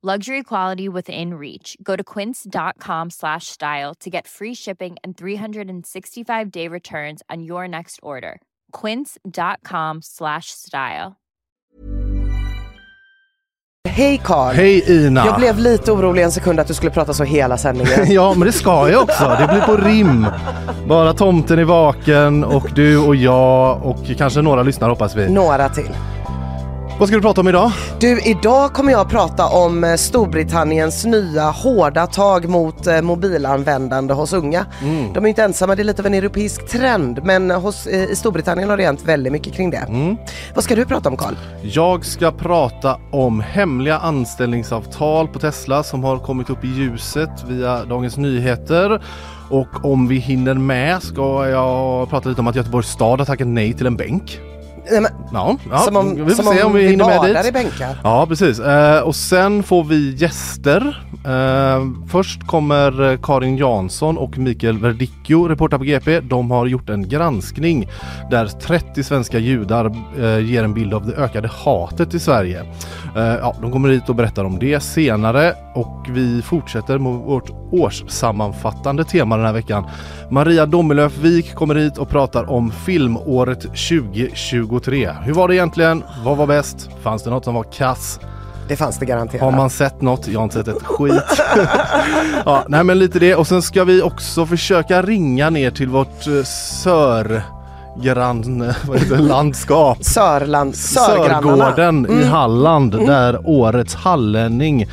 Luxury quality within reach. Go to quince.com slash style to get free shipping and 365 day returns on your next order. Quince.com slash style. Hej Karl! Hej Ina! Jag blev lite orolig en sekund att du skulle prata så hela sändningen. ja, men det ska jag också. Det blir på rim. Bara tomten är vaken och du och jag och kanske några lyssnare hoppas vi. Några till. Vad ska du prata om idag? Du, idag kommer jag prata om eh, Storbritanniens nya hårda tag mot eh, mobilanvändande hos unga. Mm. De är inte ensamma, det är lite av en europeisk trend men hos, eh, i Storbritannien har det hänt väldigt mycket kring det. Mm. Vad ska du prata om Karl? Jag ska prata om hemliga anställningsavtal på Tesla som har kommit upp i ljuset via Dagens Nyheter. Och om vi hinner med ska jag prata lite om att Göteborgs stad har tackat nej till en bänk. Nej, men, Ja, ja som om, vi får som se om om vi hinner med dit. i bänkar. Ja precis eh, och sen får vi gäster. Eh, först kommer Karin Jansson och Mikael Verdicchio reporta på GP. De har gjort en granskning där 30 svenska judar eh, ger en bild av det ökade hatet i Sverige. Eh, ja, de kommer hit och berättar om det senare och vi fortsätter med vårt årssammanfattande tema den här veckan. Maria Dommelöf Wik kommer hit och pratar om filmåret 2023. Hur var det egentligen? Vad var bäst? Fanns det något som var kass? Det fanns det garanterat. Har man sett något? Jag har inte sett ett skit. ja, nej men lite det och sen ska vi också försöka ringa ner till vårt eh, sör grann, vad heter det, landskap. Sörland. Sörgården i Halland där årets hallänning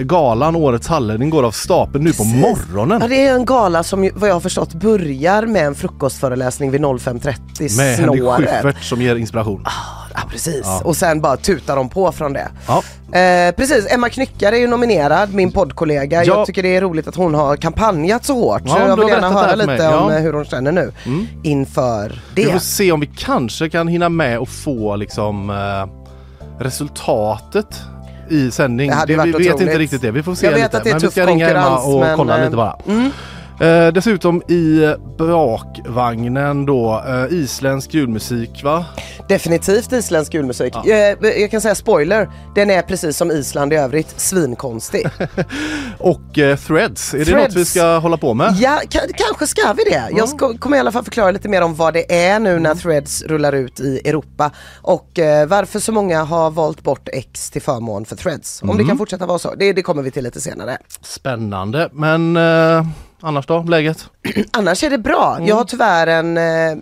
Galan Årets hallänning går av stapeln nu på morgonen. Ja, det är en gala som vad jag har förstått börjar med en frukostföreläsning vid 05.30 Med Henrik. Schyffert som ger inspiration. Ja precis, och sen bara tutar de på från det. Ja. Eh, precis, Emma Knyckare är ju nominerad, min poddkollega. Ja. Jag tycker det är roligt att hon har kampanjat så hårt. Ja, så jag vill gärna det höra lite om Ja. Mm. hur hon känner nu inför Vi får det. se om vi kanske kan hinna med och få liksom eh, resultatet i sändning. Det ju vi varit vet otroligt. inte riktigt det. Vi får se lite. det men vi ska ringa Emma och men, kolla eh, lite bara. mm. Eh, dessutom i bakvagnen då eh, isländsk julmusik va? Definitivt isländsk julmusik. Eh, jag kan säga spoiler, den är precis som Island i övrigt, svinkonstig. Och eh, threads, är det Threads. något vi ska hålla på med? Ja, ka- kanske ska vi det. Jag ska, kommer i alla fall förklara lite mer om vad det är nu Mm. när Threads rullar ut i Europa och eh, varför så många har valt bort X till förmån för Threads. Om Mm. det kan fortsätta vara så, det, det kommer vi till lite senare. Spännande, men eh, annars då? Läget? Annars är det bra. Mm. Jag har tyvärr en eh,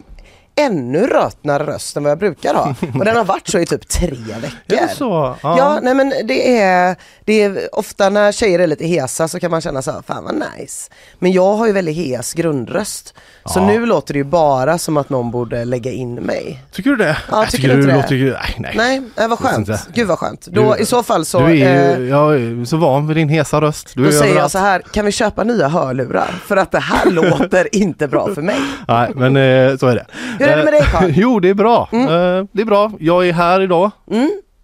ännu rötnare röst än vad jag brukar ha. Och den har varit så i typ tre veckor. Är det så? Ja, nej men det är, det är ofta när tjejer är lite hesa så kan man känna så här, fan vad nice. Men jag har ju väldigt hes grundröst. Så Ja. nu låter det ju bara som att någon borde lägga in mig. Tycker du det? Ja, jag tycker tycker du inte det? låter. Nej, nej. Nej, äh, vad skönt. Gud vad skönt. Då, Du- I så fall så, Du är eh, ju, jag är så van vid din hesa röst. Du då säger jag överallt. så här, kan vi köpa nya hörlurar? För att det här låter inte bra för mig. Nej, men eh, så är det. Hur är det med dig, Carl? jo, det är bra. Eh, det är bra. Jag är här idag.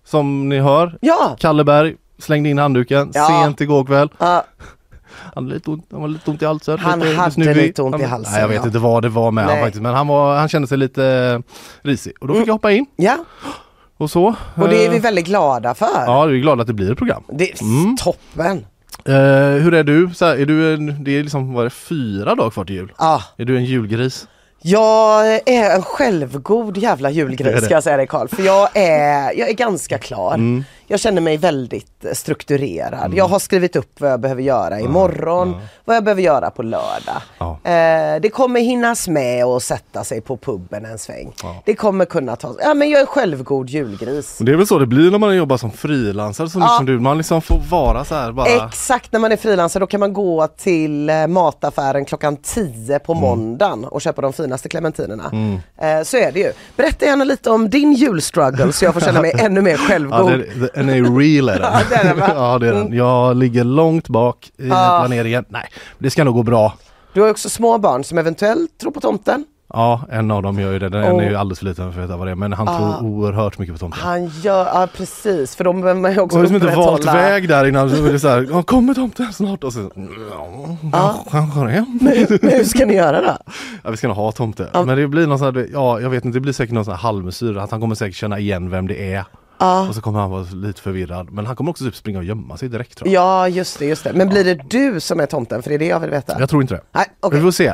Som ni hör. Ja, Kalle Berg slängde in handduken Ja. sent igår kväll. ja. Han, hade lite ont, han var lite ont i halsen. Han lite hade snuvig. lite ont i halsen, Nej, jag vet ja. inte vad det var med Nej. han faktiskt. Men han, var, han kände sig lite eh, risig. Och då fick Mm. jag hoppa in Ja, och så. och det är vi Eh, väldigt glada för. Ja, vi är glada att det blir ett program. Det är Mm. toppen. Eh, hur är du? Så här, är du en, det är liksom, vad är det, fyra dagar kvar till jul? Ja, Är du en julgris? Jag är en självgod jävla julgris ska jag säga dig Karl. För jag är, jag är ganska klar. Mm. Jag känner mig väldigt eh, strukturerad. Jag har skrivit upp vad jag behöver göra imorgon, vad jag behöver göra på lördag. Ja. Eh, det kommer hinnas med att sätta sig på puben en sväng. Det kommer kunna ta, ja men jag är självgod julgris. Men det är väl så det blir när man jobbar som frilansare som Ja. liksom du. Man liksom får vara så här bara. Exakt, när man är frilansare då kan man gå till eh, mataffären klockan 10 på Mm. måndagen och köpa de finaste clementinerna. Eh, så är det ju. Berätta gärna lite om din julstruggle så jag får känna mig ännu mer Ja, självgod. det, den är real är den. Ja, det är den? Mm. ja det är den. Jag ligger långt bak i Ah. planeringen. Nej, det ska nog gå bra. Du har också små barn som eventuellt tror på tomten. Ja, en av dem gör ju det. Den Och- är ju alldeles för liten för att veta vad det är. Men han Ah. tror oerhört mycket på tomten. Han gör, ja precis, för de behöver man ju också Och liksom inte valt väg där innan. Så är det så här, ja, kommer tomten snart? Och så, ja, kanske det. Men hur ska ni göra då? Ja, vi ska nog ha tomte. Ja. Men det blir någon sån här, ja jag vet inte, det blir säkert någon sån här halvmesyr. Att han kommer säkert känna igen vem det är. Ja. Och så kommer han vara lite förvirrad. Men han kommer också typ springa och gömma sig direkt tror jag. Ja just det, just det. Men blir det du som är tomten? För det är det jag vill veta. Jag tror inte det. Nej, okej. Vi får se.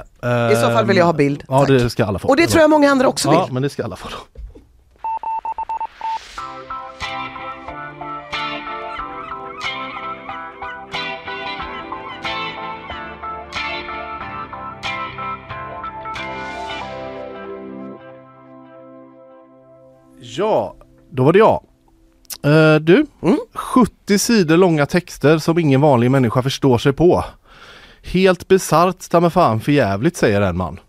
I så fall vill jag ha bild. Ja Tack. det ska alla få. Och det tror jag många andra också vill. Ja men det ska alla få då. Ja, då var det jag. Eh, du, Mm. 70 sidor långa texter som ingen vanlig människa förstår sig på. Helt bisarrt ta mig fan för jävligt säger en man.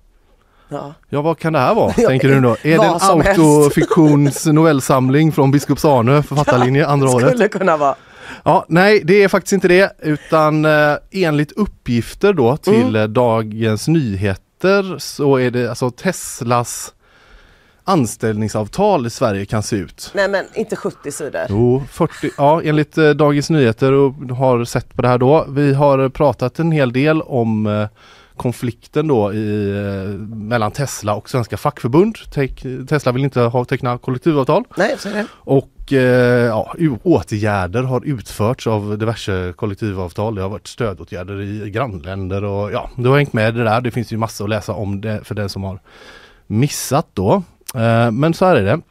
Ja. Ja vad kan det här vara? Tänker du då? Är det en autofiktions novellsamling från Biskops-Arnö författarlinje andra året? Skulle kunna vara. Ja, nej det är faktiskt inte det utan eh, enligt uppgifter då till Mm. eh, Dagens Nyheter så är det alltså Teslas anställningsavtal i Sverige kan se ut. Nej men inte 70 sidor. Jo, 40, ja enligt eh, Dagens Nyheter och har sett på det här då. Vi har pratat en hel del om eh, konflikten då i, eh, mellan Tesla och svenska fackförbund. Te- Tesla vill inte ha teckna kollektivavtal Nej, så är det. och eh, ja, u- åtgärder har utförts av diverse kollektivavtal. Det har varit stödåtgärder i grannländer och ja, du har hängt med det där. Det finns ju massor att läsa om det för den som har missat då. Eh, men så här är det.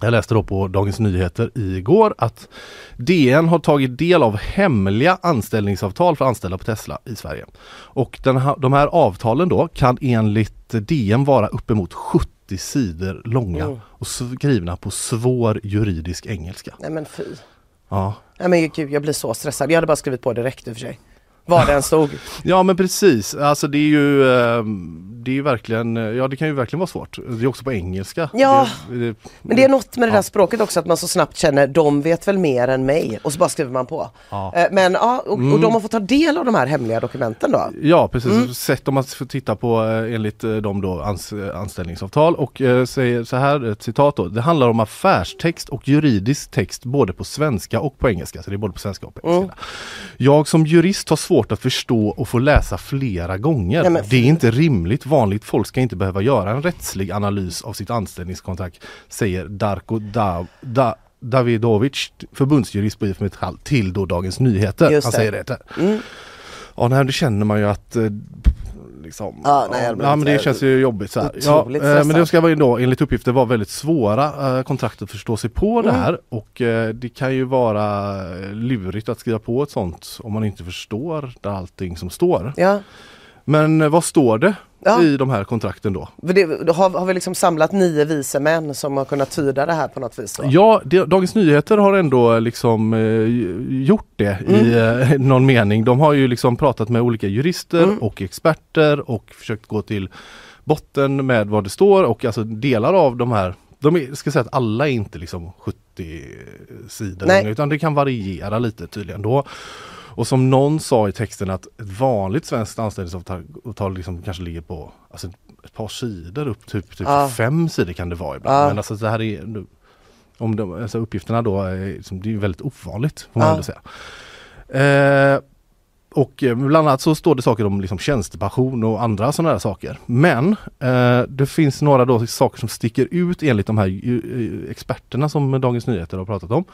Jag läste då på Dagens Nyheter igår att DN har tagit del av hemliga anställningsavtal för anställda på Tesla i Sverige. Och här, de här avtalen då kan enligt DN vara uppemot 70 sidor långa Mm. och skrivna på svår juridisk engelska. Nej men fy. Ja, Nej men gud jag blir så stressad. Jag hade bara skrivit på direkt i och för sig. Var det än stod. ja men precis. Alltså det är ju eh, Det är ju verkligen, ja det kan ju verkligen vara svårt. Det är också på engelska. Ja. Det, det, Men det är något med det där Ja. språket också att man så snabbt känner de vet väl mer än mig och så bara skriver man på. Ja. Eh, Men ja, och, och Mm. de har fått ta del av de här hemliga dokumenten då. Ja precis, Mm. sätt om man får titta på eh, enligt eh, dem då ans anställningsavtal och eh, säger så här, ett citat då. Det handlar om affärstext och juridisk text både på svenska och på engelska. Så det är både på svenska och på Mm. engelska. Jag som jurist har svårt att förstå och få läsa flera gånger. Nej, Det är inte rimligt. Vanligt folk ska inte behöva göra en rättslig analys av sitt anställningskontrakt, säger Darko da, da, Davidovic, förbundsjurist på IF Metall till då Dagens Nyheter. Han säger det. Mm. Ja, nej, det känner man ju att eh, liksom, Ja, nej, ja men det känns ju jobbigt så här. Ja, eh, men det ska vara då enligt uppgifter vara väldigt svåra eh, kontrakt att förstå sig på det Mm. här och eh, det kan ju vara lurigt att skriva på ett sånt om man inte förstår där allting som står. Ja. Men eh, vad står det Ja. i de här kontrakten då? Det, har, har vi liksom samlat nio vise män som har kunnat tyda det här på något vis? Då? Ja, det, Dagens Nyheter har ändå liksom eh, gjort det i eh, någon mening. De har ju liksom pratat med olika jurister Mm. och experter och försökt gå till botten med vad det står och alltså delar av de här de är, ska säga att alla är inte liksom 70 sidor långa utan det kan variera lite tydligen då. Och som någon sa i texten att ett vanligt svenskt anställningsavtal avtal liksom kanske ligger på alltså, ett par sidor upp typ, typ Ja. fem sidor kan det vara ibland. Ja. Men alltså det här är om de, alltså uppgifterna då, är, liksom, det är väldigt ovanligt får man ändå säga. Eh, och eh, bland annat så står det saker om liksom tjänstepension och andra sådana här saker. Men eh, det finns några då saker som sticker ut enligt de här eh, experterna som Dagens Nyheter har pratat om.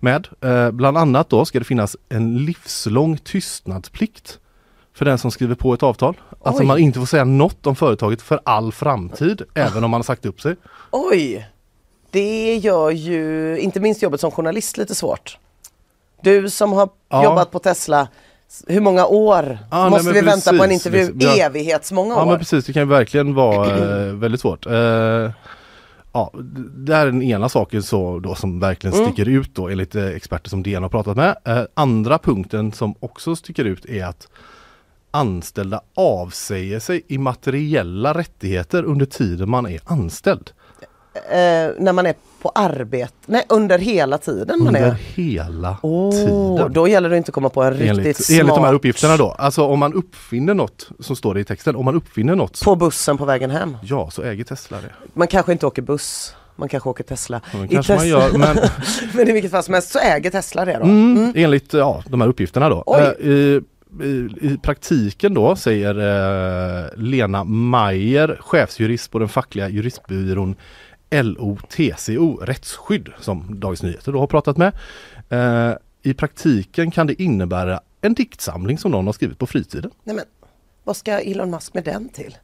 Med. Eh, bland annat då ska det finnas en livslång tystnadsplikt för den som skriver på ett avtal. Alltså Oj. man inte får säga något om företaget för all framtid, även om man har sagt upp sig. Oj! Det gör ju inte minst jobbet som journalist lite svårt. Du som har Ja. jobbat på Tesla, hur många år Ja, nej, måste men vi vänta på en precis, intervju? liksom. Ja. Evighetsmånga Ja år. men precis, det kan ju verkligen vara eh, väldigt svårt. Eh, ja, det här är den ena saken så, då, som verkligen Mm. sticker ut då enligt eh, experter som DN har pratat med. Eh, andra punkten som också sticker ut är att anställda avsäger sig immateriella rättigheter under tiden man är anställd. Eh, när man är på arbete, nej under hela tiden man Under är. hela Åh, tiden. då gäller det inte att komma på en riktigt Enligt, smart enligt de här uppgifterna då. Alltså om man uppfinner något, som står det i texten, om man uppfinner något, på bussen på vägen hem. ja så äger Tesla det. Man kanske inte åker buss, man kanske åker Tesla. Ja, kanske man Tesla- gör, men men i vilket fall som helst så äger Tesla det då. Mm, Enligt ja, de här uppgifterna då. Eh, I, i, I praktiken då säger eh, Lena Mayer, chefsjurist på den fackliga juristbyrån LOTCO Rättsskydd som Dagens Nyheter då har pratat med. Eh, I praktiken kan det innebära en diktsamling som någon har skrivit på fritiden. Nej men, vad ska Elon Musk med den till?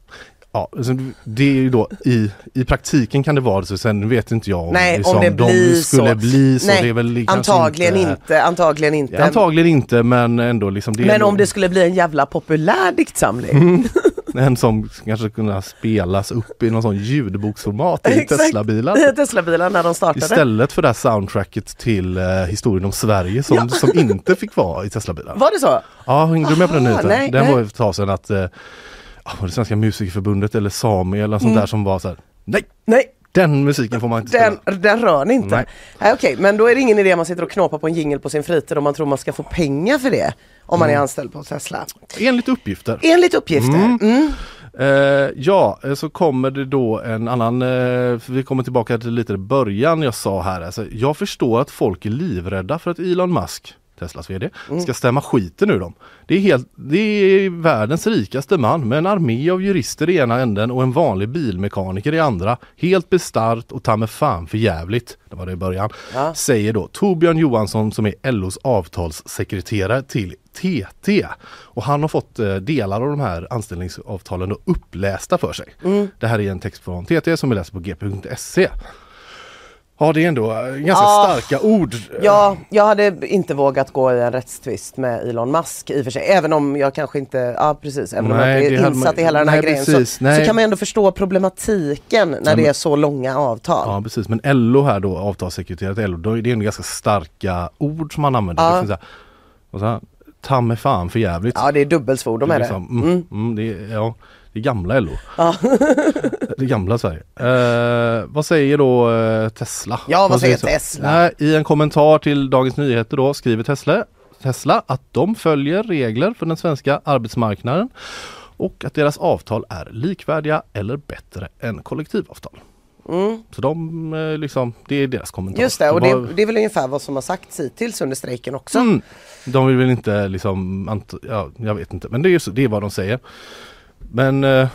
Ja, alltså, det är ju då i, i praktiken kan det vara så, sen vet inte jag om, Nej, liksom, om det blir de skulle så. bli så. Nej, det är väl antagligen inte. antagligen inte. Antagligen inte men ändå liksom men nog- om det skulle bli en jävla populär diktsamling. En som kanske kunna spelas upp i någon sån ljudboksformat i. Teslabilar. Teslabilar när de startade. Istället för det här soundtracket till eh, historien om Sverige som, Ja. som inte fick vara i Teslabilar. Var det så? Ja, hängde du med på den Aha, nyheten? nej, den nej. var ju ett tag sedan att eh, var det Svenska Musikerförbundet eller Sami eller något Mm. sånt där som var så här. Nej, Nej, den musiken får man inte spela. den, den rör ni inte. Nej. Nej. Okej, men då är det ingen idé att man sitter och knåpar på en jingle på sin fritid om man tror man ska få pengar för det. Om man är anställd på Tesla. Enligt uppgifter. Enligt uppgifter. Mm. Eh, ja, eh, så kommer det då en annan, för vi kommer tillbaka till lite i början jag sa här. Alltså, jag förstår att folk är livrädda för att Elon Musk, Teslas VD, ska stämma skiten ur dem. Det är, helt, det är världens rikaste man med en armé av jurister i ena änden och en vanlig bilmekaniker i andra. Helt bestart och ta med fan för jävligt. Det var det i början. Ja. Säger då Torbjörn Johansson som är LOs avtalssekreterare till TT. Och han har fått eh, delar av de här anställningsavtalen upplästa för sig. Mm. Det här är en text från TT som är läst på g.se. Ja det är ändå eh, ganska Ja. starka ord. Ja, jag hade inte vågat gå i en rättstvist med Elon Musk i och för sig. Även om jag kanske inte, ja precis, även om Nej, jag det inte är insatt man- i hela den här nej, grejen precis, så, nej. så kan man ändå förstå problematiken när det men- är så långa avtal. Ja precis men LO här då, avtalssekreterare LO, då är det ändå ganska starka ord som man använder. Ja. Det finns så här, och så här, ta mig fan för jävligt. Ja, det är dubbelsvordom Det är är det. liksom, mm, mm, det, är, ja, det gamla LO. Ja. det gamla Sverige. Eh, vad säger då eh, Tesla? Ja, vad säger så? Tesla? Nej, I en kommentar till Dagens Nyheter då skriver Tesla, Tesla att de följer regler för den svenska arbetsmarknaden och att deras avtal är likvärdiga eller bättre än kollektivavtal. Mm. Så de eh, liksom, det är deras kommentar. Just det, och De det, det är väl ungefär vad som har sagts hittills under strejken också. Mm. De vill väl inte liksom, ja, jag vet inte, men det är, så, det är vad de säger. Men eh,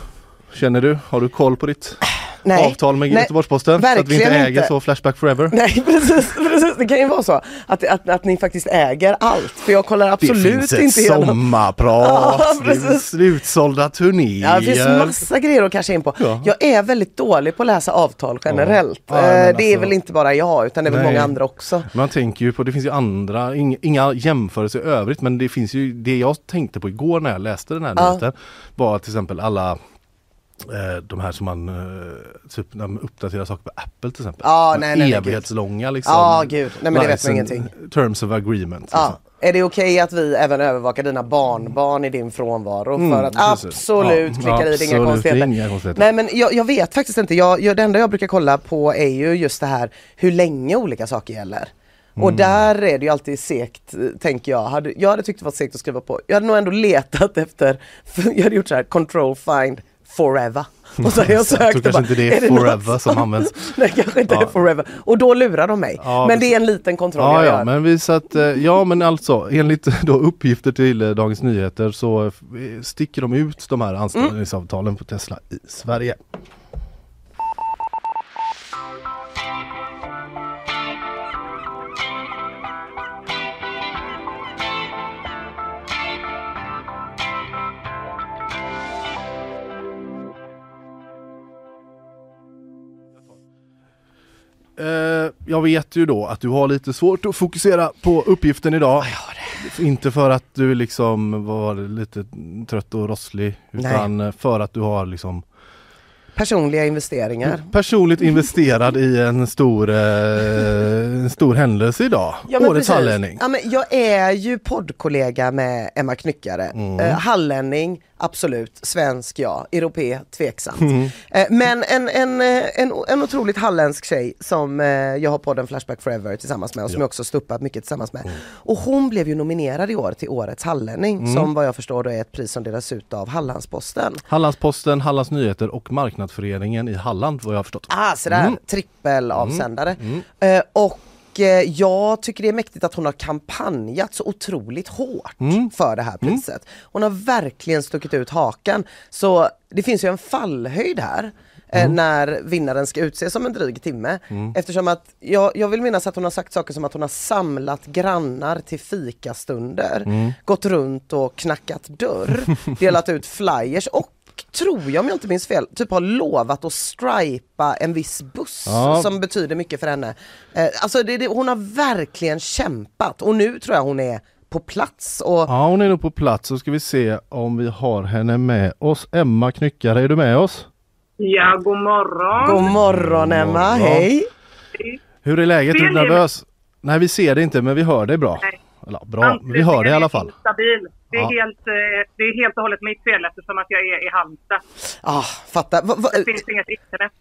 känner du, har du koll på ditt Nej. avtal med Göteborgs-Posten? Så att vi inte äger inte. så Flashback Forever? Nej precis, precis, det kan ju vara så att, att, att ni faktiskt äger allt. För jag kollar Det absolut finns ett inte igenom. sommarprat, Ja, det är slutsålda turnéer. Ja, det finns massa grejer att casha in på. Ja. Jag är väldigt dålig på att läsa avtal generellt. Ja, Eh, det är alltså- väl inte bara jag utan det är väl Nej. många andra också. Man tänker ju på, det finns ju andra, inga, jämförelser i övrigt men det finns ju, det jag tänkte på igår när jag läste den här nyheten var till exempel alla de här som man eh, typ när man uppdaterar saker på Apple till exempel. Ja, nej, nej, Evighetslånga liksom. Ja, gud. Nej, men det vet man ingenting. Terms of agreement. Ja. Liksom. Är det okej att vi även övervakar dina barnbarn i din frånvaro? Mm, för att precis. absolut Ja, klickar i det, inga absolut, konstigheter. inga konstigheter. Nej men jag, jag vet faktiskt inte. Jag, jag, det enda jag brukar kolla på är ju just det här hur länge olika saker gäller. Och Mm. där är det ju alltid segt, eh, tänker jag. Hade, jag hade tyckt det var segt att skriva på. Jag hade nog ändå letat efter, jag hade gjort så här control find forever. Och så har jag Jag sökt tror kanske bara, inte det är något forever som används. Nej, kanske inte Ja. är forever. Och då lurar de mig. Ja, men det är en liten kontroll Ja, jag ja, gör. men vi satt, eh, ja men alltså enligt då uppgifter till eh, Dagens Nyheter så eh, sticker de ut de här anställningsavtalen på Tesla i Sverige. Jag vet ju då att du har lite svårt att fokusera på uppgiften idag. Inte för att du liksom var lite trött och rosslig utan för att du har liksom Personliga investeringar. personligt investerad i en stor, eh, en stor händelse idag. Ja, men Årets precis. hallänning. Ja, men jag är ju poddkollega med Emma Knyckare. Mm. Eh, hallänning, absolut. Svensk, ja. Europé, tveksamt. Mm. Eh, men en, en, eh, en, en otroligt halländsk tjej som eh, jag har podden Flashback Forever tillsammans med och som jag också stuppat mycket tillsammans med. Mm. Och hon blev ju nominerad i år till Årets hallänning som vad jag förstår då är ett pris som delas ut av Hallandsposten. Hallandsposten, Hallands Nyheter och Marknadsföreningen i Halland vad jag har förstått. Ah, sådär, Mm. trippelavsändare. Eh, och eh, jag tycker det är mäktigt att hon har kampanjat så otroligt hårt Mm. för det här priset. Hon har verkligen stuckit ut hakan. Så det finns ju en fallhöjd här. eh, Mm. När vinnaren ska utses om en dryg timme. Eftersom att jag, jag vill minnas att hon har sagt saker som att hon har samlat grannar till fikastunder. Mm. Gått runt och knackat dörr. delat ut flyers och tror jag om jag inte minns fel, typ har lovat att stripa en viss buss Ja. som betyder mycket för henne. Eh, alltså det, det, hon har verkligen kämpat och nu tror jag hon är på plats. Och, Ja hon är nog på plats så ska vi se om vi har henne med oss. Emma Knyckare, är du med oss? Ja, god morgon. God morgon Emma, morgon. hej! Hur är läget? Är du nervös? Nej vi ser det inte men vi hör dig bra. Nej. Eller, bra, vi hör det i alla fall. Stabil. Det är, Ja. helt, eh, det är helt och hållet mitt fel eftersom att jag är i Halmstad. Ah, fatta. Va, va, Det finns inget internet.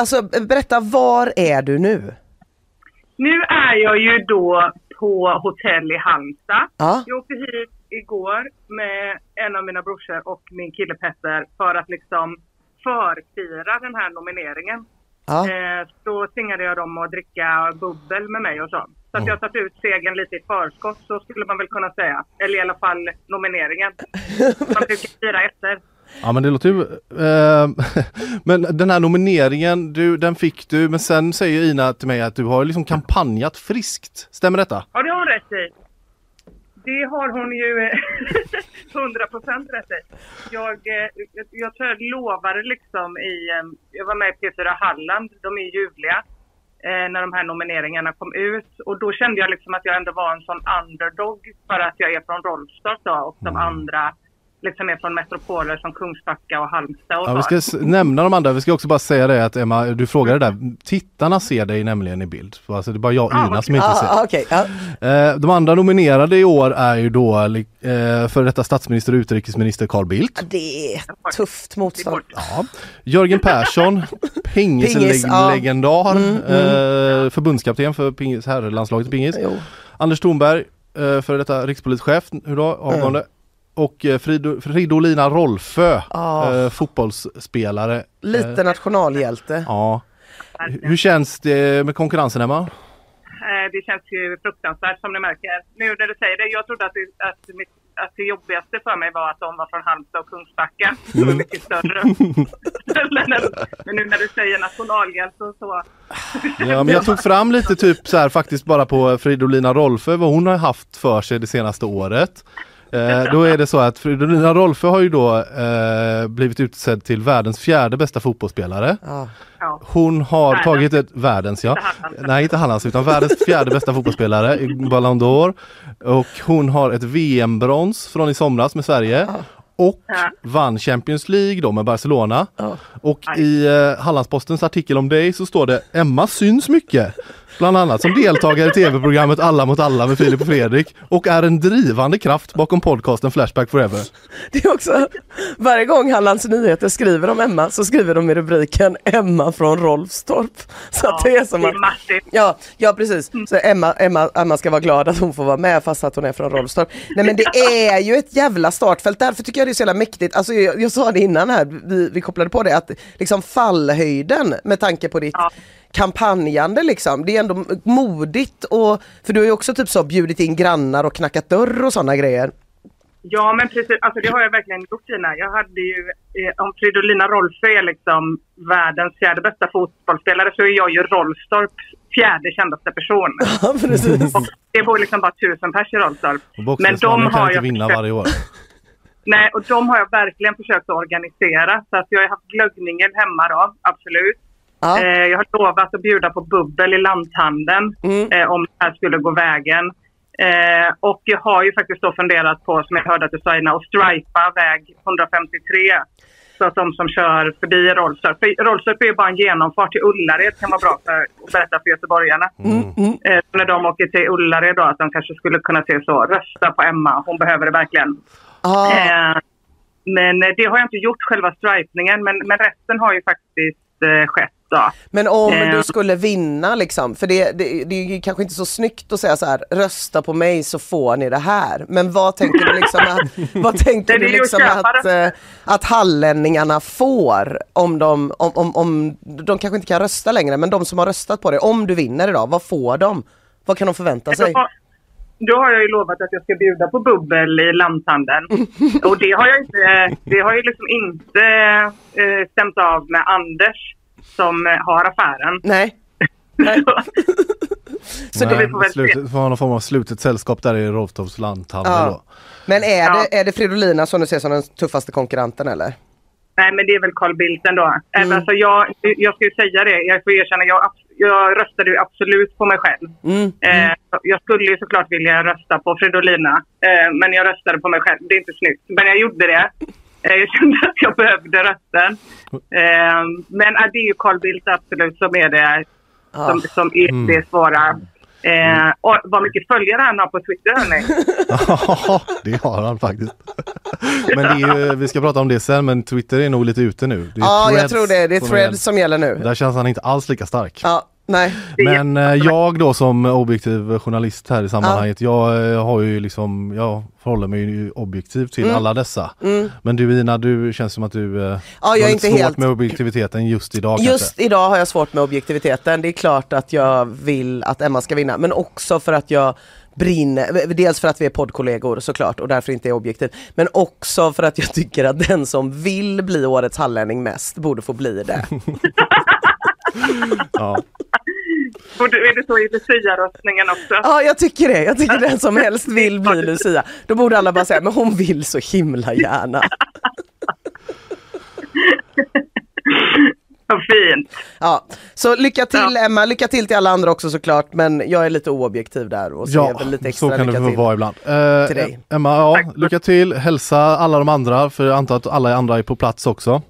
alltså berätta, var är du nu? Nu är jag ju då på hotell i Halmstad. Ja. Jag åkte hit igår med en av mina brorsor och min kille Petter för att liksom förfira den här nomineringen. Ja. Eh, då tvingade jag dem att dricka bubbel med mig och så. Så att jag satt ut segern lite i förskott så skulle man väl kunna säga. Eller i alla fall nomineringen. Man brukar fira efter. Ja men det låter ju... Eh, men den här nomineringen, du, den fick du men sen säger Ina till mig att du har liksom kampanjat friskt. Stämmer detta? Ja, det har hon rätt i. Det har hon ju eh, 100% rätt i. Jag, eh, jag, jag tror jag lovade liksom i... eh, Jag var med i P4 Halland, de är ljuvliga, eh, när de här nomineringarna kom ut. Och då kände jag liksom att jag ändå var en sån underdog för att jag är från Rolfstad då, och de andra liksom är från metropoler som Kungsbacka och Halmstad och Ja, vi ska nämna de andra, vi ska också bara säga det att Emma, du frågade där, tittarna ser dig nämligen i bild. Så Alltså det är bara jag och Ah, Ina som inte ser. Ah, Okej, ja. Eh, de andra nominerade i år är ju då eh, för detta statsminister och utrikesminister Carl Bildt. det är tufft motstånd. Ja. Jörgen Persson, Pingis, ja. pingislegendar, Mm, eh, förbundskapten för pingis, herrlandslaget pingis. Jo. Anders Thornberg, eh, för detta rikspolischef, hur då, avgående. Och eh, Frido, Fridolina Rolfö, eh, fotbollsspelare. Eh, Lite nationalhjälte. Ja. Hur- känns det med konkurrensen Emma? Eh, Det känns ju fruktansvärt som ni märker. Nu när du säger det, jag trodde att det, att, mitt, att det jobbigaste för mig var att de var från Halmstad och Kungsbacka. Det var mycket större. Men nu när du säger nationalhjälte och så. Ja, men jag tog fram lite typ så här faktiskt bara på Fridolina Rolfö vad hon har haft för sig det senaste året. Eh, då är det så att Fridolina Rolfö har ju då eh, blivit utsedd till världens fjärde bästa fotbollsspelare. Ja. Ja. Hon har Världens. tagit ett, världens ja, Inte nej inte Hallands utan världens fjärde bästa fotbollsspelare i Ballon d'Or. Och hon har ett VM-brons från i somras med Sverige. Och Ja. vann Champions League då med Barcelona. Ja. Och Aj. i eh, Hallandspostens artikel om dig så står det Emma syns mycket. Bland annat som deltagare i tv-programmet Alla mot alla med Filip och Fredrik och är en drivande kraft bakom podcasten Flashback Forever. Det är också, varje gång Hallands Nyheter skriver om Emma så skriver de i rubriken Emma från Rolfstorp. Så att det är som det att. Ja, ja precis. Så Emma, Emma, Emma ska vara glad att hon får vara med fast att hon är från Rolfstorp. Nej men det är ju ett jävla startfält, därför tycker jag det är så jävla mäktigt. Alltså jag, jag sa det innan här, vi, vi kopplade på det, att liksom fallhöjden med tanke på ditt Ja. Kampanjande liksom. Det är ändå modigt och, för du har ju också typ så bjudit in grannar och knackat dörr och sådana grejer. Ja, men precis. Alltså det har jag verkligen gjort Tina. Jag hade ju, eh, om Fridolina Rolfö är liksom världens fjärde bästa fotbollsspelare så är jag ju Rolfstorps fjärde kändaste person. Ja precis. Och det bor liksom bara tusen pers i Rolfstorp. Och Men de Boxningsmannen kan har inte jag vinna försökt- varje år. Nej, och de har jag verkligen försökt att organisera. Så att jag har haft glöggningen hemma då, absolut. Ja. Eh, jag har lovat att bjuda på bubbel i lanthandeln Mm. eh, om det här skulle gå vägen. Eh, och jag har ju faktiskt då funderat på, som jag hörde att du sa innan, att stripa väg 153. Så att de som kör förbi Rolfstorp, för Rolfstorp är ju bara en genomfart till Ullared kan vara bra för att berätta för göteborgarna. Eh, när de åker till Ullared då, att de kanske skulle kunna se så, rösta på Emma, hon behöver det verkligen. Ah. Eh, men det har jag inte gjort, själva stripningen, men, men resten har ju faktiskt eh, skett då. Men om Eh. du skulle vinna liksom, för det, det, det är kanske inte så snyggt att säga så här, rösta på mig så får ni det här. Men vad tänker du liksom att, vad tänker du liksom att eh, att hallänningarna får om de, om, om, om, de kanske inte kan rösta längre, men de som har röstat på det, om du vinner idag, vad får de? Vad kan de förvänta sig? Då har, då har jag ju lovat att jag ska bjuda på bubbel i lanthandeln. Och det har jag inte, det har ju liksom inte eh, stämt av med Anders som eh, har affären. Nej. Nej. Så Nej, vi får väl slutet, får ha någon form av slutet sällskap där i Rolfstorps lanthandel Ja. då. Men är, Ja. det, är det Fridolina som du ser som den tuffaste konkurrenten eller? Nej, men det är väl Carl Bildt ändå. Mm. Alltså, jag, jag ska ju säga det, jag får erkänna, jag, jag röstade ju absolut på mig själv. Mm. Eh, jag skulle ju såklart vilja rösta på Fridolina, eh, men jag röstade på mig själv. Det är inte snyggt, men jag gjorde det. Eh, jag kände att jag behövde rösten. Eh, men det är ju Carl Bildt absolut som är det, som, som är det svåra. Eh, och vad mycket följare han har på Twitter, hörni. Ja, det har han faktiskt. Men det är ju, vi ska prata om det sen, men Twitter är nog lite ute nu. Ja, jag tror det. Det är som threads som gäller nu. Där känns han inte alls lika stark. Ja, nej. Men eh, jag då som objektiv journalist här i sammanhanget, jag eh, har ju liksom, jag förhåller mig ju objektiv till Mm. alla dessa. Men du Ina, du känns som att du eh, Ja, jag har inte svårt helt- med objektiviteten just idag Just kanske. idag har jag svårt med objektiviteten. Det är klart att jag vill att Emma ska vinna, men också för att jag brinner, dels för att vi är poddkollegor såklart och därför inte är objektiv, men också för att jag tycker att den som vill bli årets hallänning mest borde få bli det. Ja. Och det- är det så i Lucia-röstningen också? Ja, jag tycker det. Jag tycker den som helst vill bli Lucia. Då borde alla bara säga, men hon vill så himla gärna. Vad fint. Ja, så lycka till Emma, lycka till till alla andra också såklart, men jag är lite oobjektiv där och Ja, väl lite så extra kan det lycka få till. vara ibland. Eh, till dig. Emma, ja, lycka till. Hälsa alla de andra, för jag antar att alla andra är på plats också.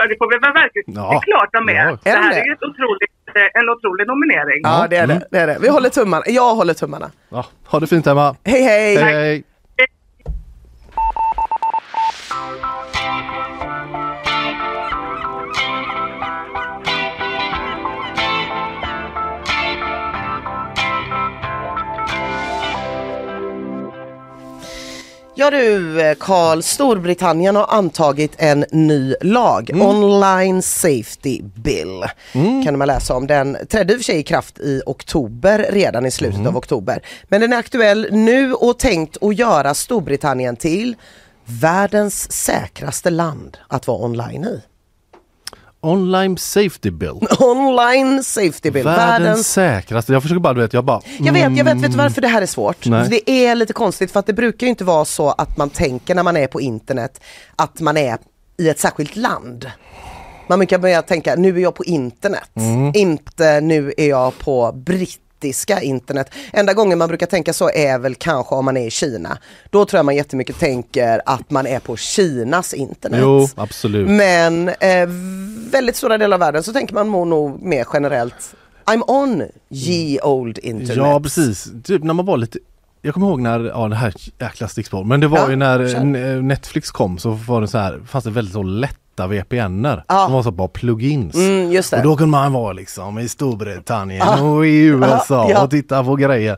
Ja, det får vi väl verkligen. Ja. Det är klart de är. Ja. Det Är de här är ju ett otroligt, eh, en otrolig nominering. Ja, det är det, det är det. Vi håller tummarna. Jag håller tummarna. Ja, ha det fint Emma. Hej hej! Hej, hej. Ja du eh, Karl, Storbritannien har antagit en ny lag, Online Safety Bill. Kan man läsa om. Den trädde i och för sig i kraft i oktober, redan i slutet av oktober. Men den är aktuell nu och tänkt att göra Storbritannien till världens säkraste land att vara online i. Online Safety Bill. Online Safety Bill, Världens, säkraste. Jag försöker bara, du vet, jag bara... Jag vet, jag vet, vet du varför det här är svårt? Det är lite konstigt för att det brukar ju inte vara så att man tänker när man är på internet att man är i ett särskilt land. Man brukar börja tänka, nu är jag på internet, inte nu är jag på brittiska internet. Enda gången man brukar tänka så är väl kanske om man är i Kina. Då tror jag man jättemycket tänker att man är på Kinas internet. Jo, absolut. Men eh, väldigt stora delar av världen så tänker man nog mer generellt I'm on ye old internet. Ja precis, typ när man var lite jag kommer ihåg när, ja det här jäkla stickspår, men det var Ja, ju när n- Netflix kom så var det så här, fanns det väldigt så lätta VPNer Ja. som var så bara plugins. Mm, just Och det. då kunde man vara liksom i Storbritannien och i USA Ja. och titta på grejer.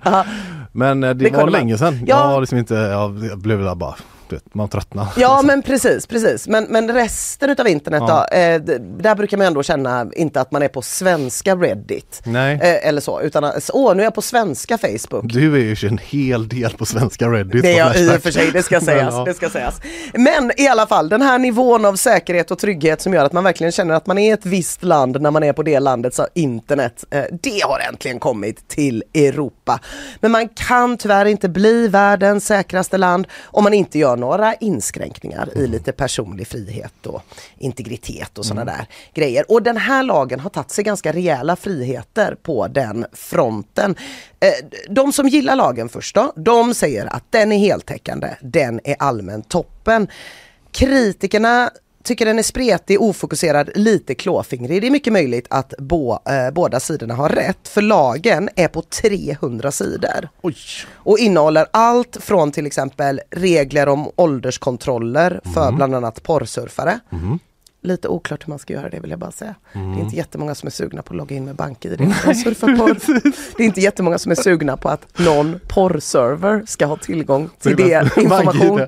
Men eh, det, Det var man. länge sedan. Ja. Jag har liksom inte, jag blev där bara, vet, man tröttnar. Ja men precis, precis. Men, men resten utav internet Ja. då, eh, där brukar man ändå känna inte att man är på svenska Reddit. Nej. Eh, eller så, utan att, åh nu är jag på svenska Facebook. Du är ju en hel del på svenska Reddit. Det är jag i och för sig, det ska sägas. Men, ja. det ska sägas. Men i alla fall, den här nivån av säkerhet och trygghet som gör att man verkligen känner att man är ett visst land när man är på det landet, så internet, eh, det har äntligen kommit till Europa. Men man kan tyvärr inte bli världens säkraste land om man inte gör några inskränkningar i lite personlig frihet och integritet och sådana där grejer. Och den här lagen har tagit sig ganska rejäla friheter på den fronten. Eh, De som gillar lagen först då, de säger att den är heltäckande, den är allmänt toppen. Kritikerna tycker den är spretig, ofokuserad, lite klåfingrig. Det är mycket möjligt att bå, eh, båda sidorna har rätt, för lagen är på 300 sidor Oj. och innehåller allt från till exempel regler om ålderskontroller för bland annat porrsurfare. Lite oklart hur man ska göra det vill jag bara säga. Det är inte jättemånga som är sugna på att logga in med BankID. Det är inte jättemånga som är sugna på att någon porrserver ska ha tillgång till det information.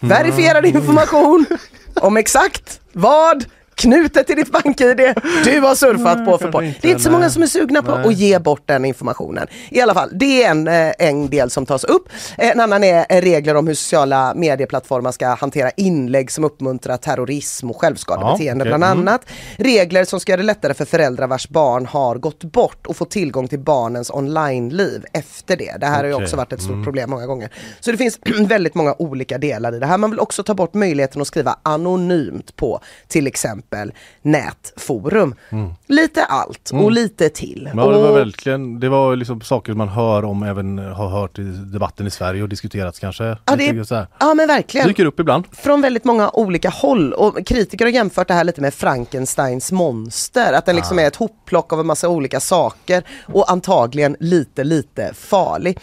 Verifierad information om exakt vad knutet till ditt BankID du har surfat på för porr. inte, Det är inte så nej. många som är sugna på Nej. att ge bort den informationen. I alla fall, det är en, eh, en del som tas upp. En annan är eh, regler om hur sociala medieplattformar ska hantera inlägg som uppmuntrar terrorism och självskadebeteende Ja, okej. bland Mm. annat. Regler som ska göra det lättare för föräldrar vars barn har gått bort och få tillgång till barnens online-liv efter det. Det här har ju också varit ett stort problem många gånger. Så det finns väldigt många olika delar i det här. Man vill också ta bort möjligheten att skriva anonymt på till exempel nätforum. Lite allt och lite till. Mm. Ja, det var och, verkligen, det var liksom saker man hör om även har hört i debatten i Sverige och diskuterats kanske. ja, det, tycker så ja men verkligen. Dyker upp ibland. från väldigt många olika håll och kritiker har jämfört det här lite med Frankensteins monster. Att den liksom är ett hopplock av en massa olika saker och antagligen lite, lite farlig.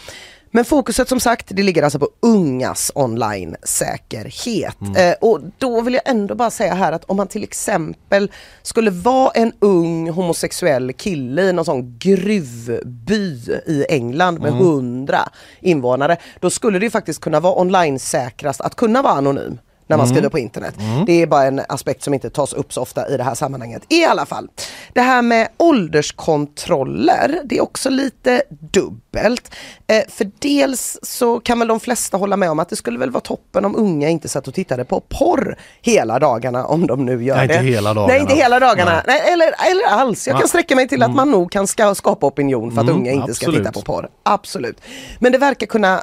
Men fokuset som sagt, det ligger alltså på ungas online-säkerhet. Eh, och då vill jag ändå bara säga här att om man till exempel skulle vara en ung homosexuell kille i någon sån gruvby i England med hundra invånare, då skulle det ju faktiskt kunna vara online-säkrast att kunna vara anonym när man skriver på internet. Det är bara en aspekt som inte tas upp så ofta i det här sammanhanget. I alla fall, det här med ålderskontroller, det är också lite dubbelt. Eh, för dels så kan väl de flesta hålla med om att det skulle väl vara toppen om unga inte satt och tittade på porr hela dagarna om de nu gör Nej, det. inte hela dagarna. Nej, inte hela dagarna. Nej. eller, eller alls. Jag kan sträcka mig till att man nog kan ska, skapa opinion för att Mm, unga inte ska absolut. titta på porr. Absolut. Men det verkar kunna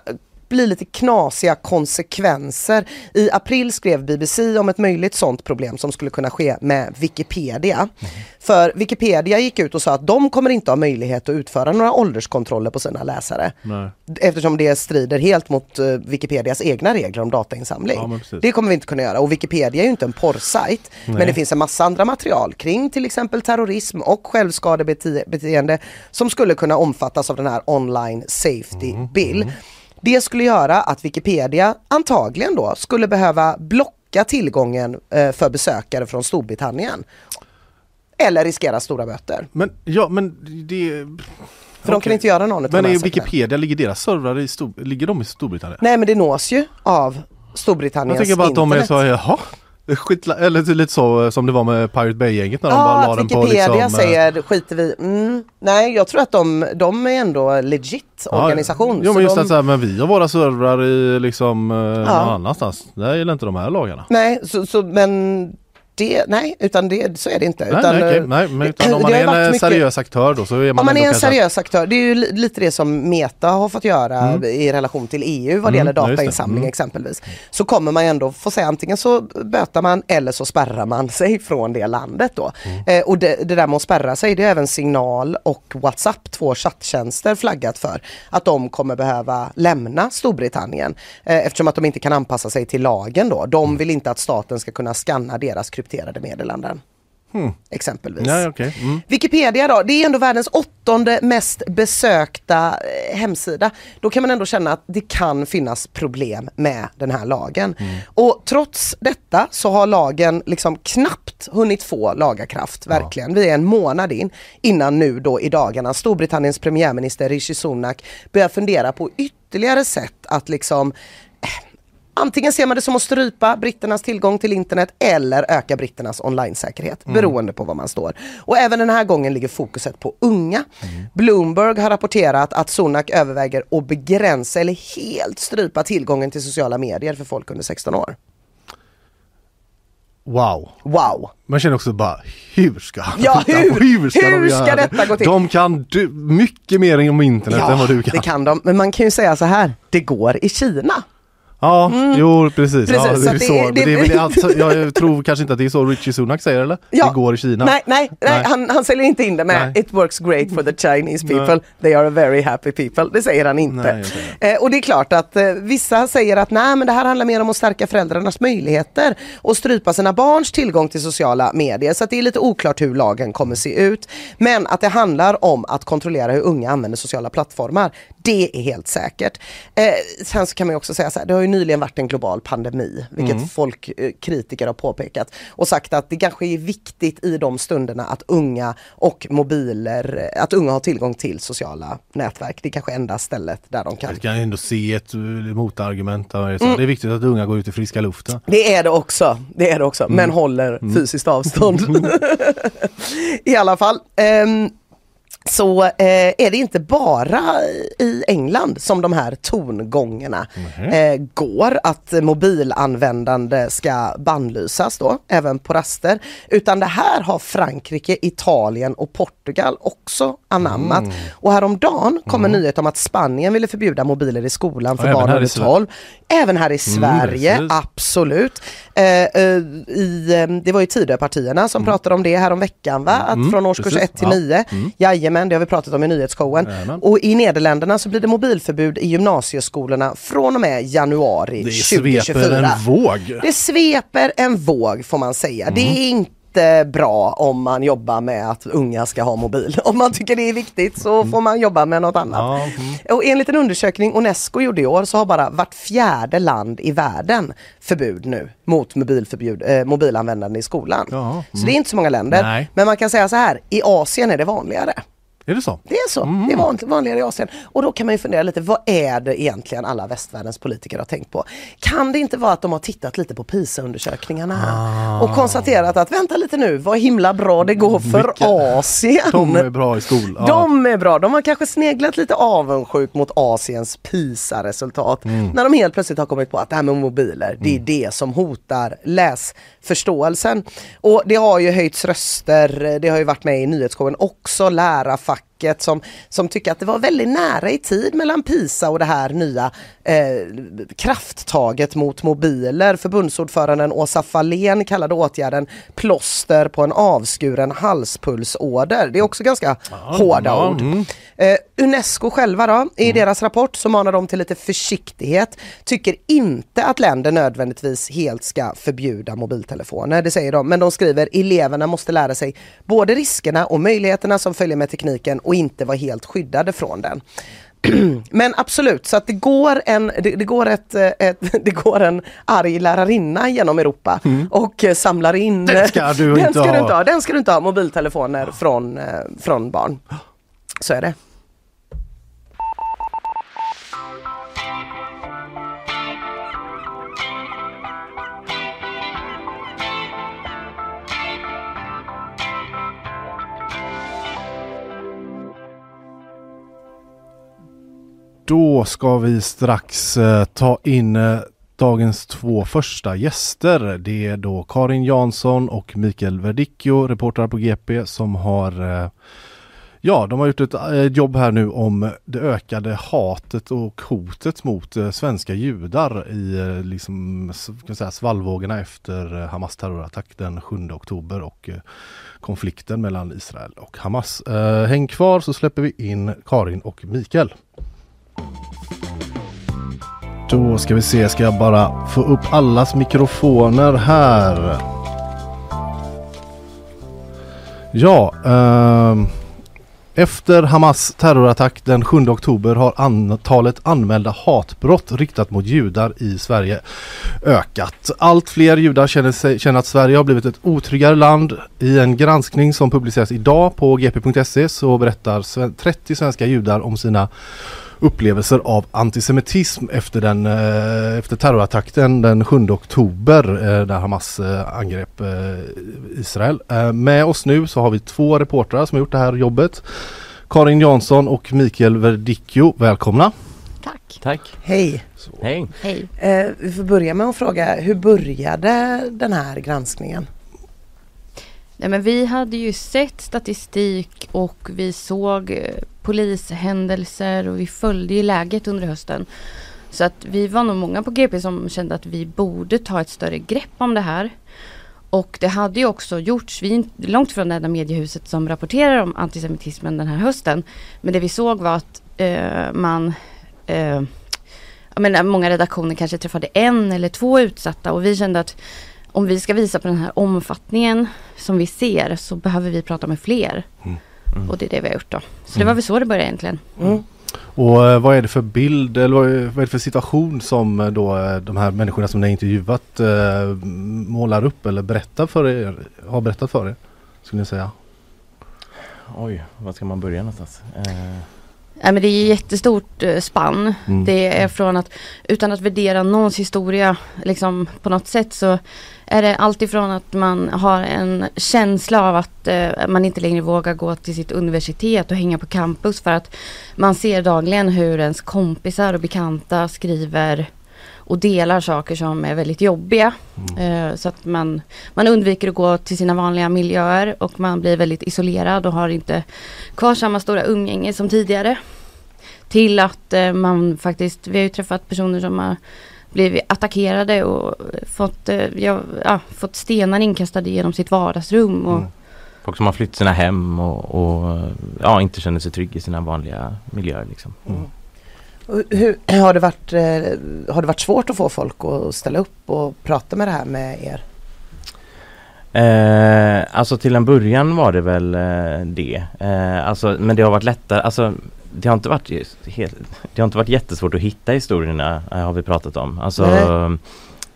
bli lite knasiga konsekvenser. I april skrev BBC om ett möjligt sånt problem som skulle kunna ske med Wikipedia. Mm. För Wikipedia gick ut och sa att de kommer inte ha möjlighet att utföra några ålderskontroller på sina läsare. Nej. Eftersom det strider helt mot eh, Wikipedias egna regler om datainsamling. Ja, det kommer vi inte kunna göra och Wikipedia är ju inte en porrsajt. Men det finns en massa andra material kring till exempel terrorism och självskadebeteende som skulle kunna omfattas av den här online safety Mm, bill. Det skulle göra att Wikipedia antagligen då skulle behöva blocka tillgången eh, för besökare från Storbritannien. Eller riskera stora böter. Men ja, men det... För de kan inte göra någon Men sakerna. Wikipedia, ligger deras servrar i, Stor... ligger de i Storbritannien? Nej men det nås ju av Jag Storbritanniens tänker bara att de är internet. så, jaha? Skitla... Eller lite så som det var med Pirate Bay-gänget när de bara Ja, la den på Wikipedia liksom... eh, säger skiter vi mm, Nej, jag tror att de, de är ändå legit ja, organisation. Ja så men just de, att så här, men vi har våra servrar i liksom eh, någon Ja. annanstans. Där gäller inte de här lagarna. Nej, så, så, men det, nej, utan det, så är det inte. Nej, utan, nej, okej, eh, nej, men utan om man är en eh, mycket- seriös aktör då så är man Om man är en kanske- seriös aktör, det är ju li- lite det som Meta har fått göra i relation till EU vad det Mm, gäller datainsamling Mm. exempelvis. Så kommer man ändå få säga antingen så bötar man eller så spärrar man sig från det landet då. Mm. Eh, och det, det där med att spärra sig, det är även Signal och WhatsApp, två chatttjänster flaggat för att de kommer behöva lämna Storbritannien eh, eftersom att de inte kan anpassa sig till lagen då. Mm. De vill inte att staten ska kunna scanna deras krypterade meddelanden. Exempelvis. Ja, okej. Mm. Wikipedia då, det är ändå världens åttonde mest besökta eh, hemsida. Då kan man ändå känna att det kan finnas problem med den här lagen. Och trots detta så har lagen liksom knappt hunnit få lagakraft, verkligen. Vi är en månad in innan nu då i dagarna Storbritanniens premiärminister Rishi Sunak börjar fundera på ytterligare sätt att liksom Antingen ser man det som att strypa britternas tillgång till internet eller öka britternas online-säkerhet beroende på var man står. Och även den här gången ligger fokuset på unga. Bloomberg har rapporterat att Sunak överväger att begränsa eller helt strypa tillgången till sociala medier för folk under 16 år. Wow. Wow! Man känner också bara, hur ska han Ja, hur- hur ska, hur de ska detta gå till? De kan du, mycket mer om internet än vad du kan. det kan de. Men man kan ju säga så här, det går i Kina. Ja, jo precis. Precis, ja, så det är att det så. är- Men det- det är väl alltså, jag tror kanske inte att det är så Richie Sunak säger eller? Ja. Det går i Kina. Nej, nej, nej, Nej. Han, han säljer inte in det med Nej. It works great for the Chinese Nej. people. They are a very happy people. Det säger han inte. Nej, eh, och det är klart att eh, vissa säger att nej men det här handlar mer om att stärka föräldrarnas möjligheter och strypa sina barns tillgång till sociala medier. Så det är lite oklart hur lagen kommer se ut. Men att det handlar om att kontrollera hur unga använder sociala plattformar. Det är helt säkert. Eh, sen så kan man också säga så här, det har ju nyligen varit en global pandemi, vilket Mm. folk, eh, kritiker har påpekat och sagt att det kanske är viktigt i de stunderna att unga och mobiler, eh, att unga har tillgång till sociala nätverk. Det är kanske enda stället där de kan. Vi kan ändå se ett eh, motargument. där. Mm. Det är viktigt att unga går ut i friska luften. Det är det också, det är det också, men håller fysiskt avstånd. I alla fall. ehm, så eh, är det inte bara i England som de här tongångarna eh, går att mobilanvändande ska bannlysas då, även på raster. Utan det här har Frankrike, Italien och Portugal också anammat. Och häromdagen kom en nyhet om att Spanien ville förbjuda mobiler i skolan för Ja, även barn under Sverige. 12. Även här i Sverige, precis. absolut. Eh, eh, i, eh, det var ju Tidöpartierna som pratade om det här om veckan va? Att från årskurs precis. 1 till Ja. 9. Jajamän, det har vi pratat om i nyhetsshowen. Jajamän. Och i Nederländerna så blir det mobilförbud i gymnasieskolorna från och med januari Det 2024. sveper en våg. Det sveper en våg får man säga. Det Mm. är inte bra om man jobbar med att unga ska ha mobil. Om man tycker det är viktigt så får man jobba med något annat. Ja, mm. Och enligt en undersökning Unesco gjorde i år så har bara vart fjärde land i världen förbud nu mot mobilförbud, eh, mobilanvändande i skolan. Ja, Så det är inte så många länder. Nej. Men man kan säga så här, i Asien är det vanligare. Är det så? Det är så, det är vanligt, vanligare i Asien. Och då kan man ju fundera lite, vad är det egentligen alla västvärldens politiker har tänkt på? Kan det inte vara att de har tittat lite på PISA-undersökningarna och konstaterat att vänta lite nu, vad himla bra det går för Mycket. Asien. De är bra i skolan. De är bra, de har kanske sneglat lite avundsjukt mot Asiens PISA-resultat Mm. när de helt plötsligt har kommit på att det här med mobiler, det är det som hotar läsförståelsen. Och det har ju höjts röster, det har ju varit med i nyhetsshowen också, lärarfacket som, som tycker att det var väldigt nära i tid mellan PISA och det här nya eh, krafttaget mot mobiler. Förbundsordföranden Åsa Fahlén kallade åtgärden plåster på en avskuren halspulsåder. Det är också ganska hårda ja, ord. mm. Eh, Unesco själva då, i deras rapport så manar de till lite försiktighet. Tycker inte att länder nödvändigtvis helt ska förbjuda mobiltelefoner, det säger de. Men de skriver eleverna måste lära sig både riskerna och möjligheterna som följer med tekniken och inte vara helt skyddade från den. Men absolut, så att det går en, det, det går ett, eh, ett, det går en arg lärarinna genom Europa och eh, samlar in... Mm. Den ska du den inte ska ha. Du inte ha. Den ska du inte ha, mobiltelefoner från, eh, från barn. Så är det. Då ska vi strax eh, ta in eh, dagens två första gäster. Det är då Karin Jansson och Mikael Verdicchio, reportrar på GP som har eh, Ja, de har gjort ett jobb här nu om det ökade hatet och hotet mot svenska judar i liksom, kan säga, svallvågorna efter Hamas terrorattack den 7 oktober och konflikten mellan Israel och Hamas. Häng kvar så släpper vi in Karin och Mikael. Då ska vi se, ska jag bara få upp allas mikrofoner här. Ja, eh, efter Hamas terrorattack den 7 oktober har antalet anmälda hatbrott riktat mot judar i Sverige ökat. Allt fler judar känner, sig, känner att Sverige har blivit ett otryggare land. I en granskning som publiceras idag på gp.se så berättar 30 svenska judar om sina upplevelser av antisemitism efter, den, eh, efter terrorattacken den 7 oktober eh, där Hamas eh, angrep eh, Israel. Med oss nu så har vi två reportrar som har gjort det här jobbet. Karin Jansson och Mikael Verdicchio, välkomna! Tack. Tack. Hej! Hej. Hej. Eh, vi får börja med att fråga, hur började den här granskningen? Nej, men vi hade ju sett statistik och vi såg polishändelser och vi följde ju läget under hösten. Så att vi var nog många på GP som kände att vi borde ta ett större grepp om det här. Och det hade ju också gjorts, vi är långt från det enda mediehuset som rapporterar om antisemitismen den här hösten. Men det vi såg var att eh, man eh, jag menar, många redaktioner kanske träffade en eller två utsatta och vi kände att om vi ska visa på den här omfattningen som vi ser så behöver vi prata med fler. Mm. Och det är det vi har gjort då. Så det var väl så det började egentligen. Mm. Och eh, vad är det för bild eller vad är, det för situation som eh, då eh, de här människorna som ni har intervjuat eh, målar upp eller berättar för er, har berättat för er? Skulle ni säga? Oj, var ska man börja någonstans? Eh, Nej men det är jättestort eh, spann. Mm. Det är från att utan att värdera någons historia liksom på något sätt så är det alltifrån att man har en känsla av att eh, man inte längre vågar gå till sitt universitet och hänga på campus för att man ser dagligen hur ens kompisar och bekanta skriver och delar saker som är väldigt jobbiga. Eh, så att man, man undviker att gå till sina vanliga miljöer och man blir väldigt isolerad och har inte kvar samma stora umgänge som tidigare. Till att eh, man faktiskt, vi har ju träffat personer som har blivit attackerade och fått, eh, ja, ja, fått stenar inkastade genom sitt vardagsrum. Och, Mm. folk som har flytt sina hem och, och ja, inte känner sig trygga i sina vanliga miljöer liksom. Och Hur, har, det varit, eh, har det varit svårt att få folk att ställa upp och prata med det här med er? Eh, alltså till en början var det väl eh, det. Eh, alltså, men det har varit lättare, alltså det har inte varit helt, det har inte varit jättesvårt att hitta historierna eh, har vi pratat om. Alltså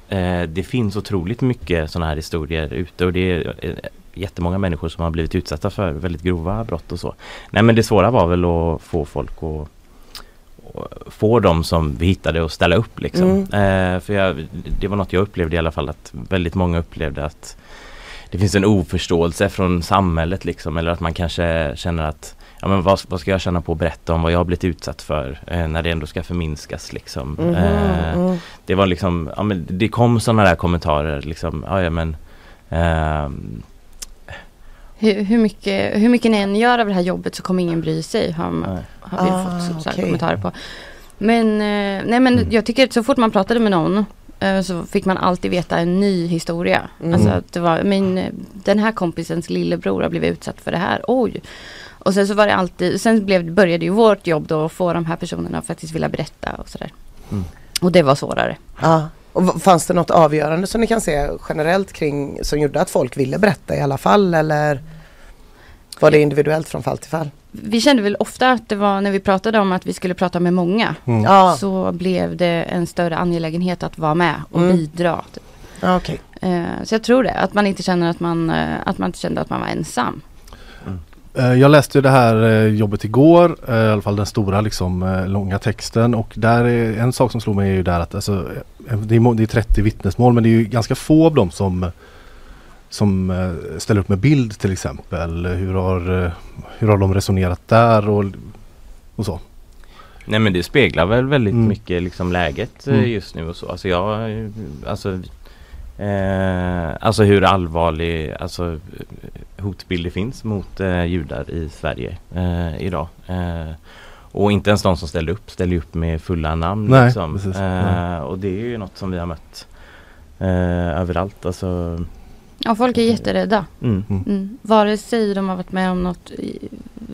eh, det finns otroligt mycket sådana här historier ute och det är eh, jättemånga människor som har blivit utsatta för väldigt grova brott och så. Nej men det svåra var väl att få folk att få dem som vi hittade att ställa upp liksom. Eh, för jag, det var något jag upplevde i alla fall att väldigt många upplevde att det finns en oförståelse från samhället liksom eller att man kanske känner att Ja men vad, vad ska jag känna på att berätta om vad jag har blivit utsatt för eh, när det ändå ska förminskas liksom. Mhm, Eh, mm. det var liksom, ja men det kom sådana där kommentarer liksom, ja, ja men ehm, hur, hur, mycket, hur mycket ni än gör av det här jobbet så kommer ingen bry sig. Har, man- har vi Ah, fått så, så här okej. kommentarer på. Men, eh, nej men Mm. jag tycker att så fort man pratade med någon eh, så fick man alltid veta en ny historia. Mm. Alltså att det var, min, eh, den här kompisens lillebror har blivit utsatt för det här. Oj! Och sen så var det alltid, sen blev, började ju vårt jobb då att få de här personerna att faktiskt vilja berätta och sådär. Mm. Och det var svårare. Ja. Och fanns det något avgörande som ni kan se generellt kring som gjorde att folk ville berätta i alla fall eller var det individuellt från fall till fall? Vi kände väl ofta att det var när vi pratade om att vi skulle prata med många. Mm. Så blev det en större angelägenhet att vara med och Mm. bidra. typ. ja okej. Eh, Så jag tror det, att man inte känner att man, eh, att man inte kände att man var ensam. Eh, Jag läste det här eh, jobbet igår, eh, i alla fall den stora liksom långa texten och där är en sak som slog mig är ju där att alltså, det, är, det är 30 vittnesmål men det är ju ganska få av dem som som ställer upp med bild till exempel. Hur har, hur har de resonerat där och, och så? Nej men det speglar väl väldigt Mm. mycket liksom läget Mm. just nu och så. Alltså jag, alltså Eh, alltså hur allvarlig alltså, eh, hotbild det finns mot eh, judar i Sverige eh, idag. Eh, och inte ens de som ställer upp ställer upp med fulla namn. Nej, liksom. precis. eh, Nej. och det är ju något som vi har mött eh, överallt. Alltså, Ja, folk är jätterädda. mm. Mm. Vare sig de har varit med om något,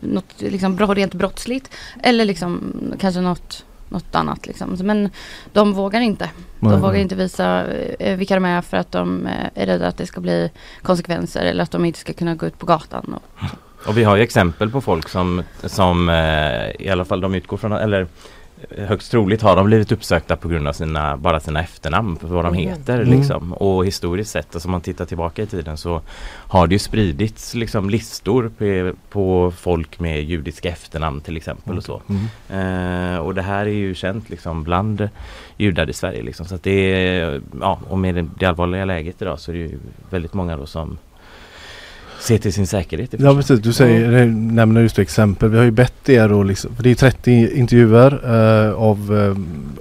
något liksom rent brottsligt eller liksom kanske något, något annat. Liksom. Men de vågar inte. De Nej. vågar inte visa eh, vilka de är för att de eh, är rädda att det ska bli konsekvenser eller att de inte ska kunna gå ut på gatan. Och, Och vi har ju exempel på folk som, som eh, i alla fall de utgår från, eller högst troligt har de blivit uppsökta på grund av sina, bara sina efternamn, för vad de heter Mm. liksom. Och historiskt sett, alltså om man tittar tillbaka i tiden så har det ju spridits liksom listor på, på folk med judiska efternamn till exempel och så. Mm. Eh, och det här är ju känt liksom bland judar i Sverige liksom. Så det är, ja, och med det, det allvarliga läget idag så är det ju väldigt många då som ser till sin säkerhet. och Ja precis, du säger, nämner just exempel. Vi har ju bett er att liksom, det är 30 intervjuer eh, av eh,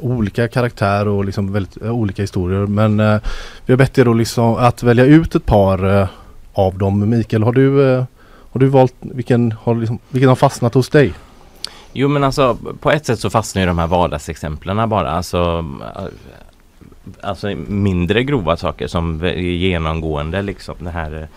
olika karaktär och liksom väldigt eh, olika historier. Men eh, vi har bett er liksom, att välja ut ett par eh, av dem. Mikael, har du, eh, har du valt vilken har, liksom, vilken har fastnat hos dig? Jo men alltså på ett sätt så fastnar ju de här vardagsexemplen bara. Alltså, alltså mindre grova saker som genomgående liksom. Det här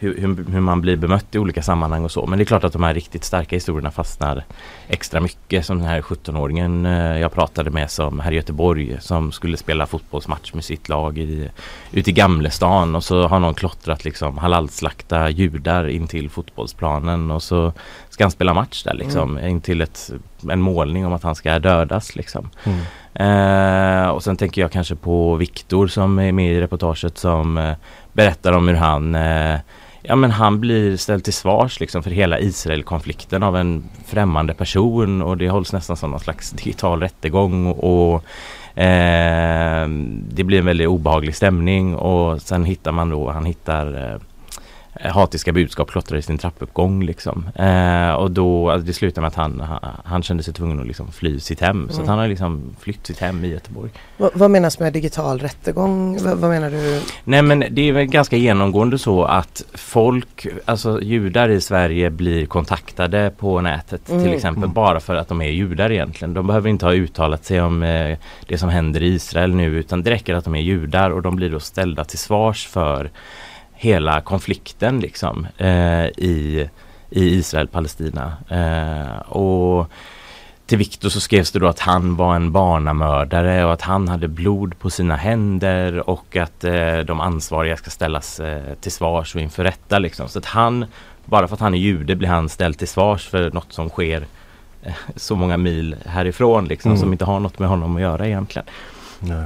hur, hur, man blir bemött i olika sammanhang och så. Men det är klart att de här riktigt starka historierna fastnar extra mycket. Som den här 17-åringen eh, jag pratade med som här i Göteborg som skulle spela fotbollsmatch med sitt lag i, ute i Gamlestan och så har någon klottrat liksom halalslakta judar in till fotbollsplanen och så ska han spela match där liksom in till ett, en målning om att han ska dödas liksom. Eh, och sen tänker jag kanske på Viktor som är med i reportaget som eh, berättar om hur han eh, Ja men han blir ställd till svars liksom för hela Israelkonflikten av en främmande person och det hålls nästan som någon slags digital rättegång och, och eh, det blir en väldigt obehaglig stämning och sen hittar man då, han hittar eh, hatiska budskap klottrade i sin trappuppgång liksom. Eh, och då, alltså det slutar med att han, han, han kände sig tvungen att liksom fly sitt hem. Så att han har liksom flytt sitt hem i Göteborg. vad, vad menas med digital rättegång? vad, vad menar du? Nej men det är väl ganska genomgående så att folk, alltså judar i Sverige blir kontaktade på nätet till Mm. exempel bara för att de är judar egentligen. De behöver inte ha uttalat sig om eh, det som händer i Israel nu utan det räcker att de är judar och de blir då ställda till svars för hela konflikten liksom eh, i, i Israel-Palestina. Eh, och till Viktor så skrevs det då att han var en barnamördare och att han hade blod på sina händer och att eh, de ansvariga ska ställas eh, till svars och inför rätta liksom. Så att han, bara för att han är jude blir han ställd till svars för något som sker eh, så många mil härifrån liksom Mm. som inte har något med honom att göra egentligen. Nej.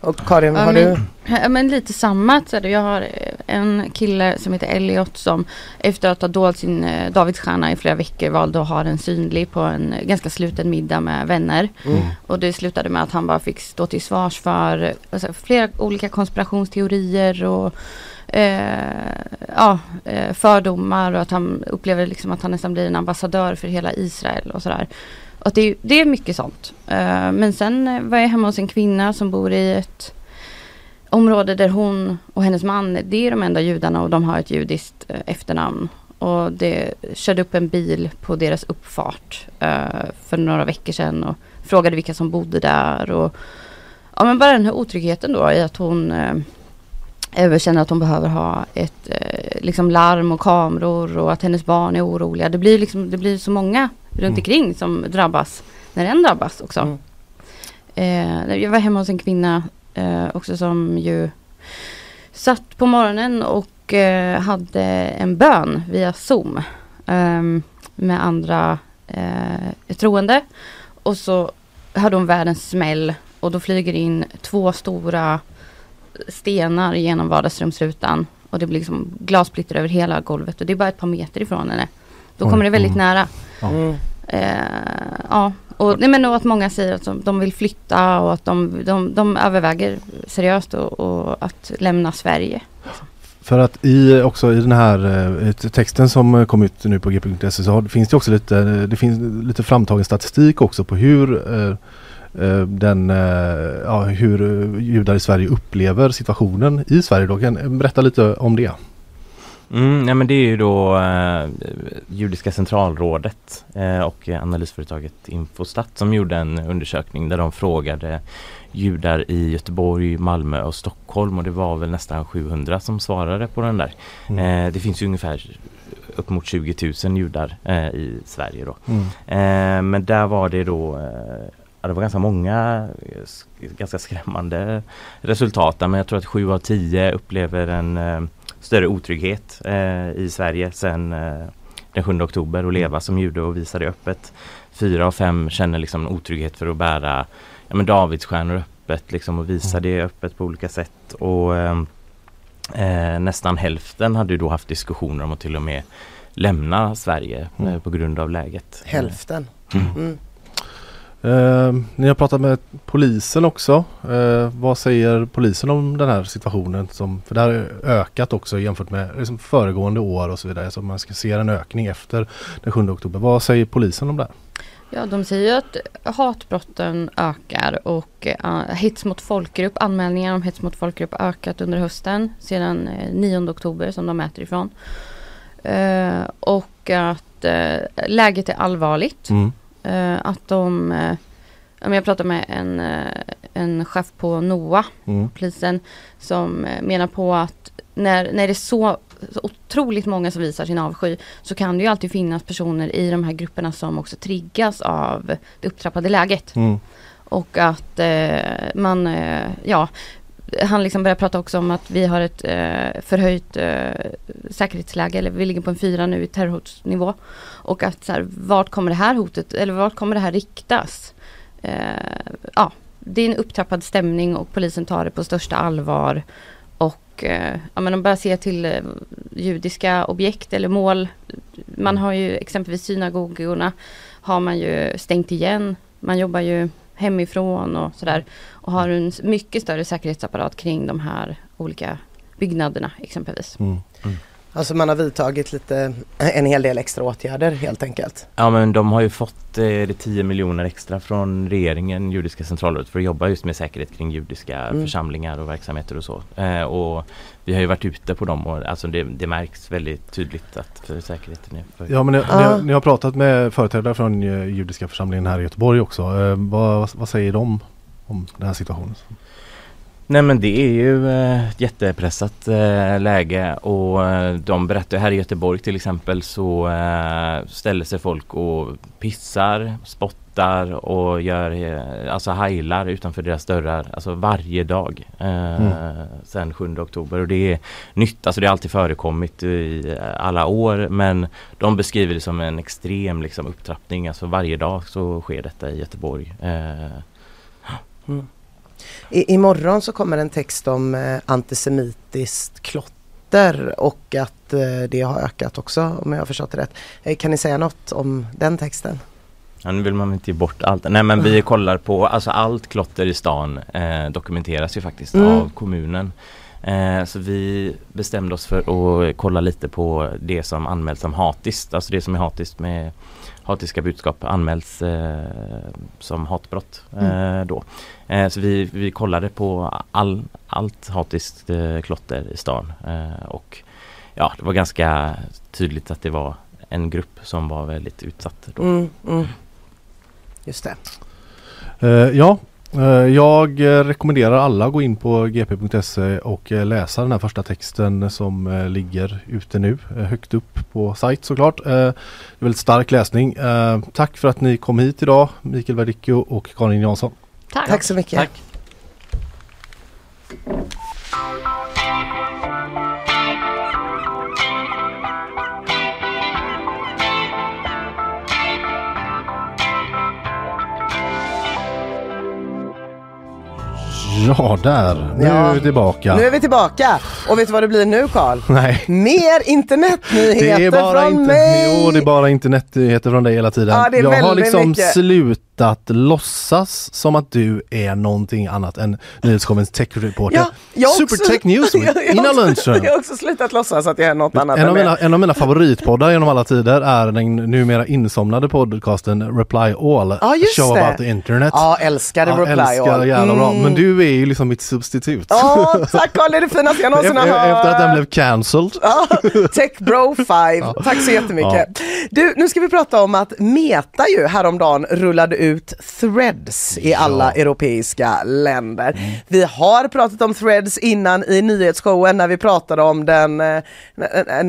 Och Karin, Ja, har men- du? Ja, men lite samma. Så jag har eh, en kille som heter Elliot som efter att ha dolt sin eh, Davidsstjärna i flera veckor valde att ha den synlig på en ganska sluten middag med vänner. Mm. Och det slutade med att han bara fick stå till svars för alltså, flera olika konspirationsteorier och eh, ja, eh, fördomar och att han upplever liksom att han nästan blir en ambassadör för hela Israel och sådär. Och det, är- det är mycket sånt. Eh, men sen var jag hemma hos en kvinna som bor i ett område där hon och hennes man, det är de enda judarna och de har ett judiskt eh, efternamn. Och det körde upp en bil på deras uppfart eh, för några veckor sedan och frågade vilka som bodde där. Och, ja men bara den här otryggheten då i att hon eh, känner att hon behöver ha ett eh, liksom larm och kameror och att hennes barn är oroliga. Det blir, liksom, det blir så många runt Mm. omkring som drabbas när en drabbas också. Mm. Eh, jag var hemma hos en kvinna eh, också som ju satt på morgonen och eh, hade en bön via Zoom ehm, med andra eh, troende. Och så hade hon världens smäll och då flyger in två stora stenar genom vardagsrumsrutan och det blir liksom glassplitter över hela golvet och det är bara ett par meter ifrån henne. Då kommer det väldigt mm. nära. Mm. Eh, ja, och, nej, men och att många säger att de, de vill flytta och att de, de, de överväger seriöst och, och att lämna Sverige. För att i också i den här eh, texten som kom ut nu på g.se så finns det också lite, det finns lite framtagen statistik också på hur eh, eh, den, ja, hur judar i Sverige upplever situationen i Sverige då. Kan berätta lite om det? Mm, nej men det är ju då eh, Judiska centralrådet eh, och analysföretaget Infostat som gjorde en undersökning där de frågade judar i Göteborg, Malmö och Stockholm och det var väl nästan 700 som svarade på den där. Mm. Eh, det finns ju ungefär upp mot 20 000 judar eh, i Sverige då. Mm. Eh, men där var det då eh, det var ganska många ganska skrämmande resultat men jag tror att sju av tio upplever en större otrygghet eh, i Sverige sedan eh, den 7 oktober och leva som jude och visa det öppet. Fyra av fem känner liksom otrygghet för att bära ja, men Davidsstjärnor öppet liksom och visa det öppet på olika sätt. Och ehm, eh, nästan hälften hade då haft diskussioner om att till och med lämna Sverige Mm. eh, på grund av läget. Hälften. Mm. Mm. Eh, ni har pratat med polisen också. Eh, vad säger polisen om den här situationen? Som, för det här har ökat också jämfört med liksom föregående år och så vidare. Så man ska se en ökning efter den 7 oktober. Vad säger polisen om det? här? Ja, de säger ju att hatbrotten ökar och uh, hets mot folkgrupp, anmälningar om hets mot folkgrupp har ökat under hösten sedan eh, 9 oktober som de mäter ifrån. Eh, och att eh, läget är allvarligt. Mm. Eh, att de, eh, jag pratade med en, eh, en chef på NOA, Mm. polisen, som menar på att när, när det är så, så otroligt många som visar sin avsky så kan det ju alltid finnas personer i de här grupperna som också triggas av det upptrappade läget. Mm. Och att eh, man, eh, ja, han liksom börjar prata också om att vi har ett eh, förhöjt eh, säkerhetsläge, eller vi ligger på en fyra nu i terrorhotsnivå. Och att så här, vart kommer det här hotet, eller vart kommer det här riktas? Eh, ja, det är en upptrappad stämning och polisen tar det på största allvar. Och eh, ja, men de börjar se till eh, judiska objekt eller mål. Man har ju exempelvis synagogorna har man ju stängt igen. Man jobbar ju hemifrån och sådär. Och har en mycket större säkerhetsapparat kring de här olika byggnaderna exempelvis. Mm. mm. Alltså man har vidtagit lite, en hel del extra åtgärder helt enkelt. Ja men de har ju fått eh, det 10 miljoner extra från regeringen, Judiska centralrådet, för att jobba just med säkerhet kring judiska Mm. församlingar och verksamheter och så. Eh, och vi har ju varit ute på dem och alltså det, det märks väldigt tydligt att för säkerheten är för... Ja men ni, Ah. ni, har- ni har pratat med företrädare från eh, judiska församlingen här i Göteborg också. Eh, vad, vad säger de om den här situationen? Nej men det är ju eh, ett jättepressat eh, läge och eh, de berättar här i Göteborg till exempel så eh, ställer sig folk och pissar, spottar och gör eh, alltså heilar utanför deras dörrar alltså varje dag eh, Mm. sen 7 oktober och det är nytt, alltså det har alltid förekommit i eh, alla år men de beskriver det som en extrem liksom, upptrappning, alltså varje dag så sker detta i Göteborg. Eh, I, imorgon så kommer en text om eh, antisemitiskt klotter och att eh, det har ökat också om jag har förstått det rätt. Eh, kan ni säga något om den texten? Ja, nu vill man inte ge bort allt. Nej men vi kollar på, alltså allt klotter i stan eh, dokumenteras ju faktiskt Mm. av kommunen. Eh, så vi bestämde oss för att kolla lite på det som anmäls som hatiskt. Alltså det som är hatiskt med hatiska budskap anmäls eh, som hatbrott eh, då. Eh, så vi, vi kollade på all, allt hatiskt eh, klotter i stan eh, och ja, det var ganska tydligt att det var en grupp som var väldigt utsatt. Då. Mm, mm. Just det. Eh, ja, eh, jag eh, rekommenderar alla att gå in på gp.se och eh, läsa den här första texten som eh, ligger ute nu, eh, högt upp på sajt såklart. Eh, det är väldigt stark läsning. Eh, tack för att ni kom hit idag, Mikael Verdicchio och Karin Jansson. Tack! Tack så mycket. Tack! Ja, där. Nu Ja. är vi tillbaka. Nu är vi tillbaka och vet du vad det blir nu Karl? Nej. Mer internetnyheter Det är bara från inte, mig! jo, det är bara internetnyheter från dig hela tiden. Ja, jag har liksom mycket. Slutat låtsas som att du är någonting annat än nyhetsshowens tech-reporter. Ja, jag Super också- Tech News har Ina Lundström. Jag har också slutat låtsas att jag är något annat En än av, mina, en av mina favoritpoddar genom alla tider är den numera insomnade podcasten Reply All. Ja, just show det. about the internet. Ja, älskade Ja, Reply älskar All. jävla bra. Mm. Men du är ju liksom mitt substitut. Ja, tack Karl, det är det finaste jag någonsin har hört. efter att den blev cancelled. Ja, Tech Bro 5, tack så jättemycket. Du, nu ska vi prata om att Meta ju häromdagen rullade ut threads i alla europeiska länder. Vi har pratat om threads innan i nyhetsshowen när vi pratade om den, eh,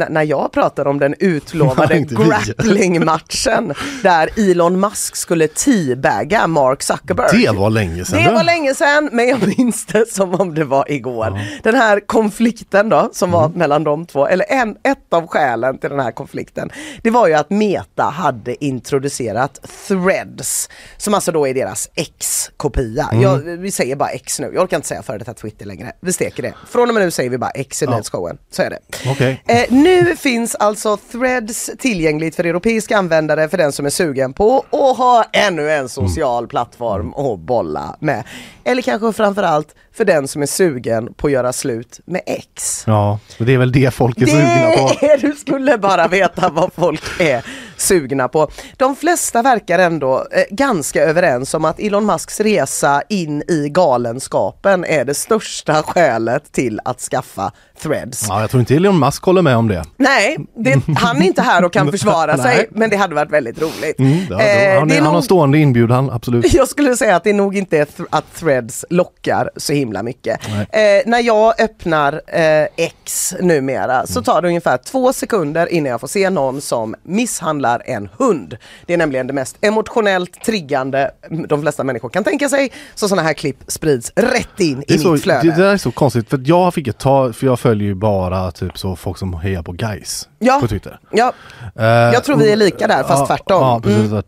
när jag pratade om den utlovade grappling-matchen där Elon Musk skulle teabagga Mark Zuckerberg. Det var länge sedan. Det var länge sedan men jag minns det som om det var igår. Den här konflikten då som var mellan de två, eller en, ett av skälen till den här konflikten. Det var ju att Meta hade introducerat Threads som alltså då är deras X-kopia. Jag, vi säger bara X nu, jag orkar inte säga före detta Twitter längre. Vi steker det. Från och med nu säger vi bara X i nyhetsshowen. Så är det. Okej. Eh, nu finns alltså Threads tillgängligt för europeiska användare för den som är sugen på att ha ännu en social plattform att bolla med. Eller kanske framförallt för den som är sugen på att göra slut med X. Ja, och det är väl det folk är sugna på. Det är, du skulle bara veta vad folk är sugna på. De flesta verkar ändå eh, ganska överens om att Elon Musks resa in i galenskapen är det största skälet till att skaffa Threads. Ja, jag tror inte Elon Musk håller med om det. Nej, det, han är inte här och kan försvara sig, Nej. men det hade varit väldigt roligt. Mm, ja, Eh, han, det är, är han har stående inbjudan, absolut. jag skulle säga att det nog inte är att threads lockar så himla mycket. Eh, när jag öppnar eh, X numera så tar det ungefär två sekunder innan jag får se någon som misshandlar en hund. Det är nämligen det mest emotionellt triggande de flesta människor kan tänka sig. Så sådana här klipp sprids rätt in Det, i är så, mitt flöde. det där är så konstigt för jag fick ett tag, för jag följer ju bara typ så folk som hejar på guys Ja. på Twitter. Ja, Eh, jag tror vi är lika där fast ja, tvärtom. Ja, precis, Mm.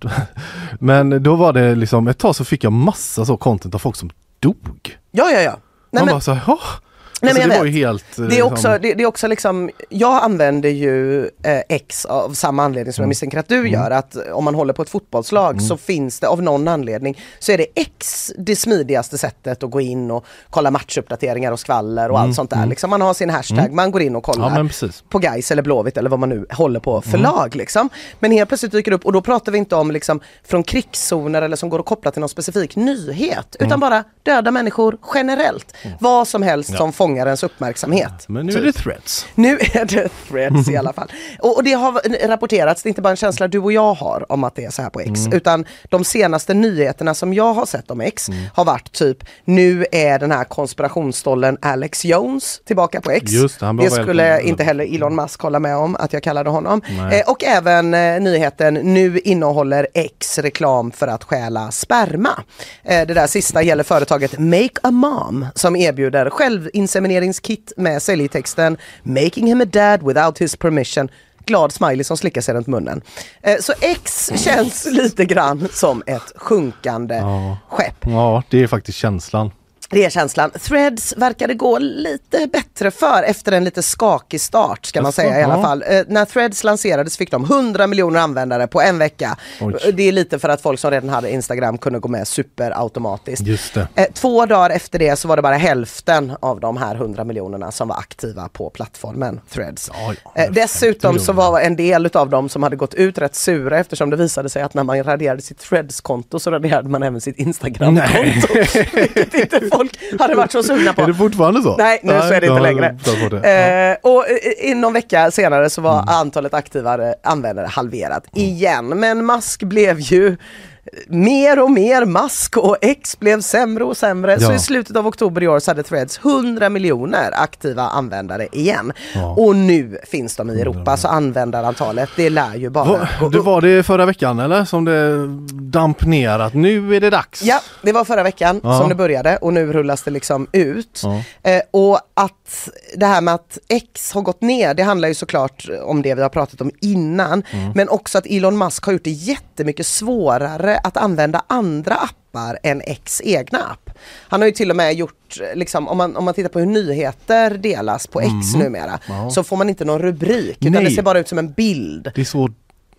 Men då var det liksom, ett tag så fick jag massa så content av folk som dog. ja, ja. ja. Nej, Man men- bara så här. Nej, alltså, men det jag ju vet. helt... eh, Det är, också, liksom- det, det är också liksom, jag använder ju eh, X av samma anledning Mm. som jag misstänker att du gör. Att om man håller på ett fotbollslag så finns det av någon anledning så är det X det smidigaste sättet att gå in och kolla matchuppdateringar och skvaller och allt sånt där. Liksom man har sin hashtag, man går in och kollar Mm. Ja, på Gais eller Blåvitt eller vad man nu håller på för Mm. lag. Liksom. Men helt plötsligt dyker det upp och då pratar vi inte om liksom, från krigszoner eller som går att koppla till någon specifik nyhet. Mm. Utan bara döda människor generellt. Vad som helst som fångar ens uppmärksamhet. Men nu Typ. är det threads. Nu är det threads i alla fall. Och, och det har rapporterats, det är inte bara en känsla du och jag har om att det är så här på X. Mm. Utan de senaste nyheterna som jag har sett om X har varit typ, nu är den här konspirationsstollen Alex Jones tillbaka på X. Just det, det skulle inte heller Elon Musk hålla med om att jag kallade honom. Eh, och även eh, nyheten, nu innehåller X reklam för att stjäla sperma. Eh, det där sista gäller företaget Make a Mom som erbjuder självinsemineringskit med säljtexten Making him a dad without his permission glad smiley som slickar sig runt munnen. Eh, så X känns lite grann som ett sjunkande Ja. skepp. Ja, det är faktiskt känslan. Det är känslan. Threads verkade gå lite bättre för efter en lite skakig start ska man säga i alla fall. Eh, när Threads lanserades fick de 100 miljoner användare på en vecka. Oj. Det är lite för att folk som redan hade Instagram kunde gå med superautomatiskt. Just det. Eh, två dagar efter det så var det bara hälften av de här 100 miljonerna som var aktiva på plattformen Threads. Ja, ja, Eh, dessutom 50 så var en del av dem som hade gått ut rätt sura eftersom det visade sig att när man raderade sitt Threads-konto så raderade man även sitt Instagram-konto. Folk hade varit så sugna på. Är det fortfarande så? Nej, nu så är det inte längre. det. Eh, och eh, inom vecka senare så Mm. var antalet aktiva användare halverat igen. Men Musk blev ju mer och mer mask och X blev sämre och sämre. Så Ja. i slutet av oktober i år så hade Threads 100 miljoner aktiva användare igen. Ja. Och nu finns de i Europa så användarantalet det lär ju bara Va, upp. var det förra veckan eller? Som det damp ner att nu är det dags? Ja, det var förra veckan Ja. som det började och nu rullas det liksom ut. Eh, och att det här med att X har gått ner, det handlar ju såklart om det vi har pratat om innan. Mm. Men också att Elon Musk har gjort det jättemycket svårare att använda andra appar än X egna app. Han har ju till och med gjort, liksom, om, man, om man tittar på hur nyheter delas på X numera, Mm. Ja. så får man inte någon rubrik utan Nej. det ser bara ut som en bild. Det är så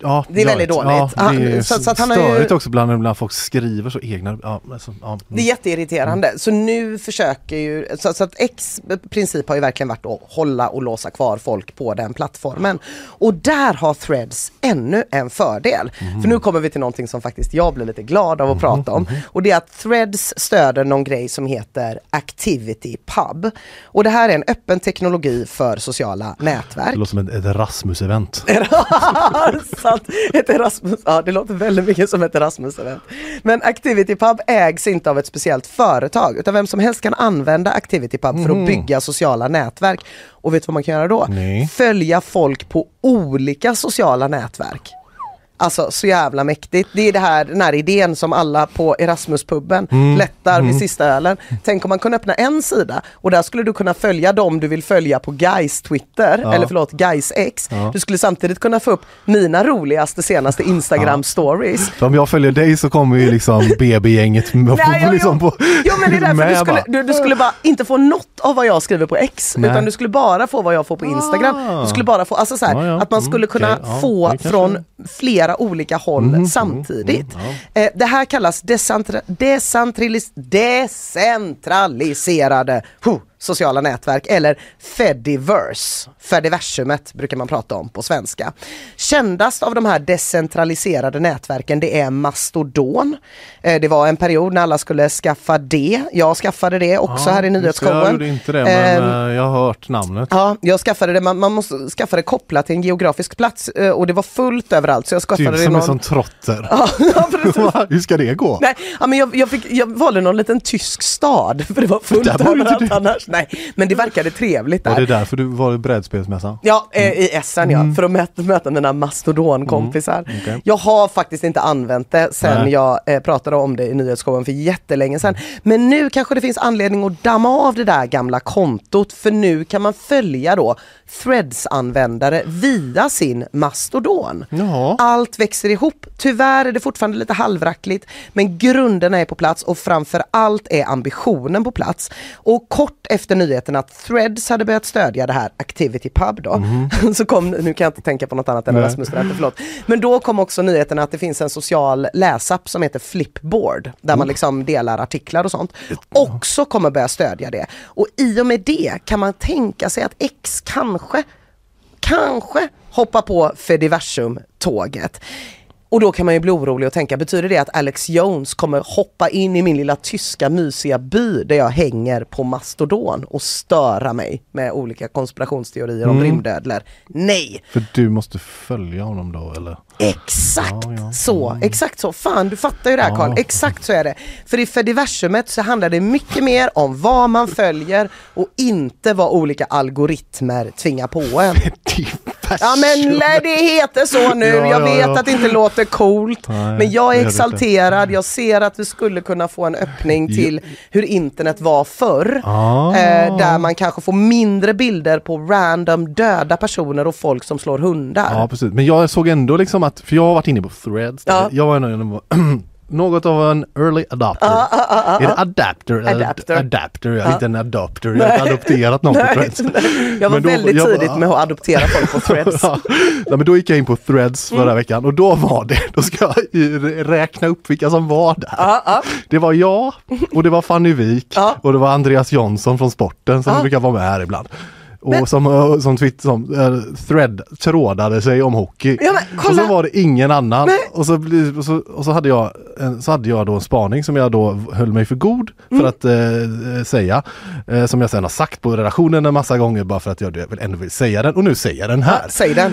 Ja, Det är väldigt dåligt. Ja, det är så- så han har ju- störigt också bland när folk skriver så egna. Ja, alltså, ja. Det är jätteirriterande. Så nu försöker ju, så, så att X princip har ju verkligen varit att hålla och låsa kvar folk på den plattformen. Och där har Threads ännu en fördel. För nu kommer vi till någonting som faktiskt jag blir lite glad av att prata om. Och det är att Threads stöder någon grej som heter Activity Pub. Och det här är en öppen teknologi för sociala nätverk. Det låter som ett, ett Event. Ett Erasmus, ja det låter väldigt mycket som ett Erasmus-event. Men Activity Pub ägs inte av ett speciellt företag utan vem som helst kan använda Activity Pub för att bygga sociala nätverk. Och vet du vad man kan göra då? Nej. Följa folk på olika sociala nätverk. Alltså så jävla mäktigt. Det är det här, den här idén som alla på Erasmuspubben Mm. lättar vid sista ölen. Tänk om man kunde öppna en sida och där skulle du kunna följa dem du vill följa på Guys Twitter, Ja. eller förlåt Guys X. Ja. Du skulle samtidigt kunna få upp mina roligaste senaste Instagram stories. Så om jag följer dig så kommer ju liksom BB-gänget liksom på Jo men det är därför du med skulle, bara. du, du skulle bara inte få något av vad jag skriver på X Nej. utan du skulle bara få vad jag får på Instagram. Ah. Du skulle bara få, alltså så här, Ja, ja. att man Mm, skulle kunna. Ja, få från flera olika håll Mhm, samtidigt. mm, eh, det här kallas decentra, decentralis, decentraliserade huh, sociala nätverk eller Fediverse. Fediversumet brukar man prata om på svenska. Kändast av de här decentraliserade nätverken det är Mastodon. Eh, det var en period när alla skulle skaffa det. Jag skaffade det också här i nyhetsshowen. Jag gjorde inte det men eh, jag har hört namnet. Ja, jag skaffade det, man, man måste skaffa det kopplat till en geografisk plats eh, och det var fullt överallt så jag skaffade Typ det i som en någon... sån trotter. Ja, ja. Hur ska det gå? Nej, ja, men jag, jag, fick, jag valde någon liten tysk stad för det var fullt överallt du. annars. Nej, men det verkade trevligt Var det där. därför du var i brädspelsmässan? Ja, eh, i Essen ja, för att möta, möta mina mastodonkompisar. Mm, okej. Jag har faktiskt inte använt det sen Nej. jag eh, pratade om det i nyhetsshowen för jättelänge sedan. Men nu kanske det finns anledning att damma av det där gamla kontot för nu kan man följa då Threads-användare via sin mastodon. Jaha. Allt växer ihop. Tyvärr är det fortfarande lite halvrackligt men grunderna är på plats och framför allt är ambitionen på plats. Och kort efter nyheten att Threads hade börjat stödja det här Activity Pub då, så kom, nu kan jag inte tänka på något annat än Nej. Erasmus berättar, förlåt. Men då kom också nyheten att det finns en social läsapp som heter Flipboard där man liksom delar artiklar och sånt. Också kommer börja stödja det. Och i och med det kan man tänka sig att X kanske kanske hoppa på Fediversum-tåget. Och då kan man ju bli orolig och tänka, betyder det att Alex Jones kommer hoppa in i min lilla tyska mysiga by där jag hänger på Mastodon och störa mig med olika konspirationsteorier om rymdödlor? Nej! För du måste följa honom då eller? Exakt Ja, ja. så, exakt så. Fan du fattar ju det här Ja. Carl, exakt så är det. För i Fediversumet så handlar det mycket mer om vad man följer och inte vad olika algoritmer tvingar på en. Ja men nej, det heter så nu, Ja, jag ja, vet ja. att det inte låter coolt. Nej, men jag är exalterad, jag ser att vi skulle kunna få en öppning till hur internet var förr. Ah. Eh, där man kanske får mindre bilder på random döda personer och folk som slår hundar. Ja precis, men jag såg ändå liksom att, för jag har varit inne på threads, Ja. jag var ändå något av en early adopter. Ah, ah, ah, ah, är det adapter? Adapter. Adapter, Ja. inte en adopter, jag har inte adopterat någon på Nej, threads. Jag var då- väldigt jag- tidigt med att adoptera folk på threads. Ja, Nej, men då gick jag in på threads förra Mm. veckan och då var det, då ska jag räkna upp vilka som var där. Det var jag och det var Fanny Wik och det var Andreas Jonsson från sporten som brukar vara med här ibland. Och Men- som, eh, som, twitt, som uh, thread trådade sig om hockey. Ja, men och så var det ingen annan. Nej. Och så, och, så, och så, hade jag, så hade jag då en spaning som jag då höll mig för god för Mm. att eh, säga. Eh, som jag sen har sagt på redaktionen en massa gånger bara för att jag väl ändå vill säga den. Och nu säger jag den här Säg den.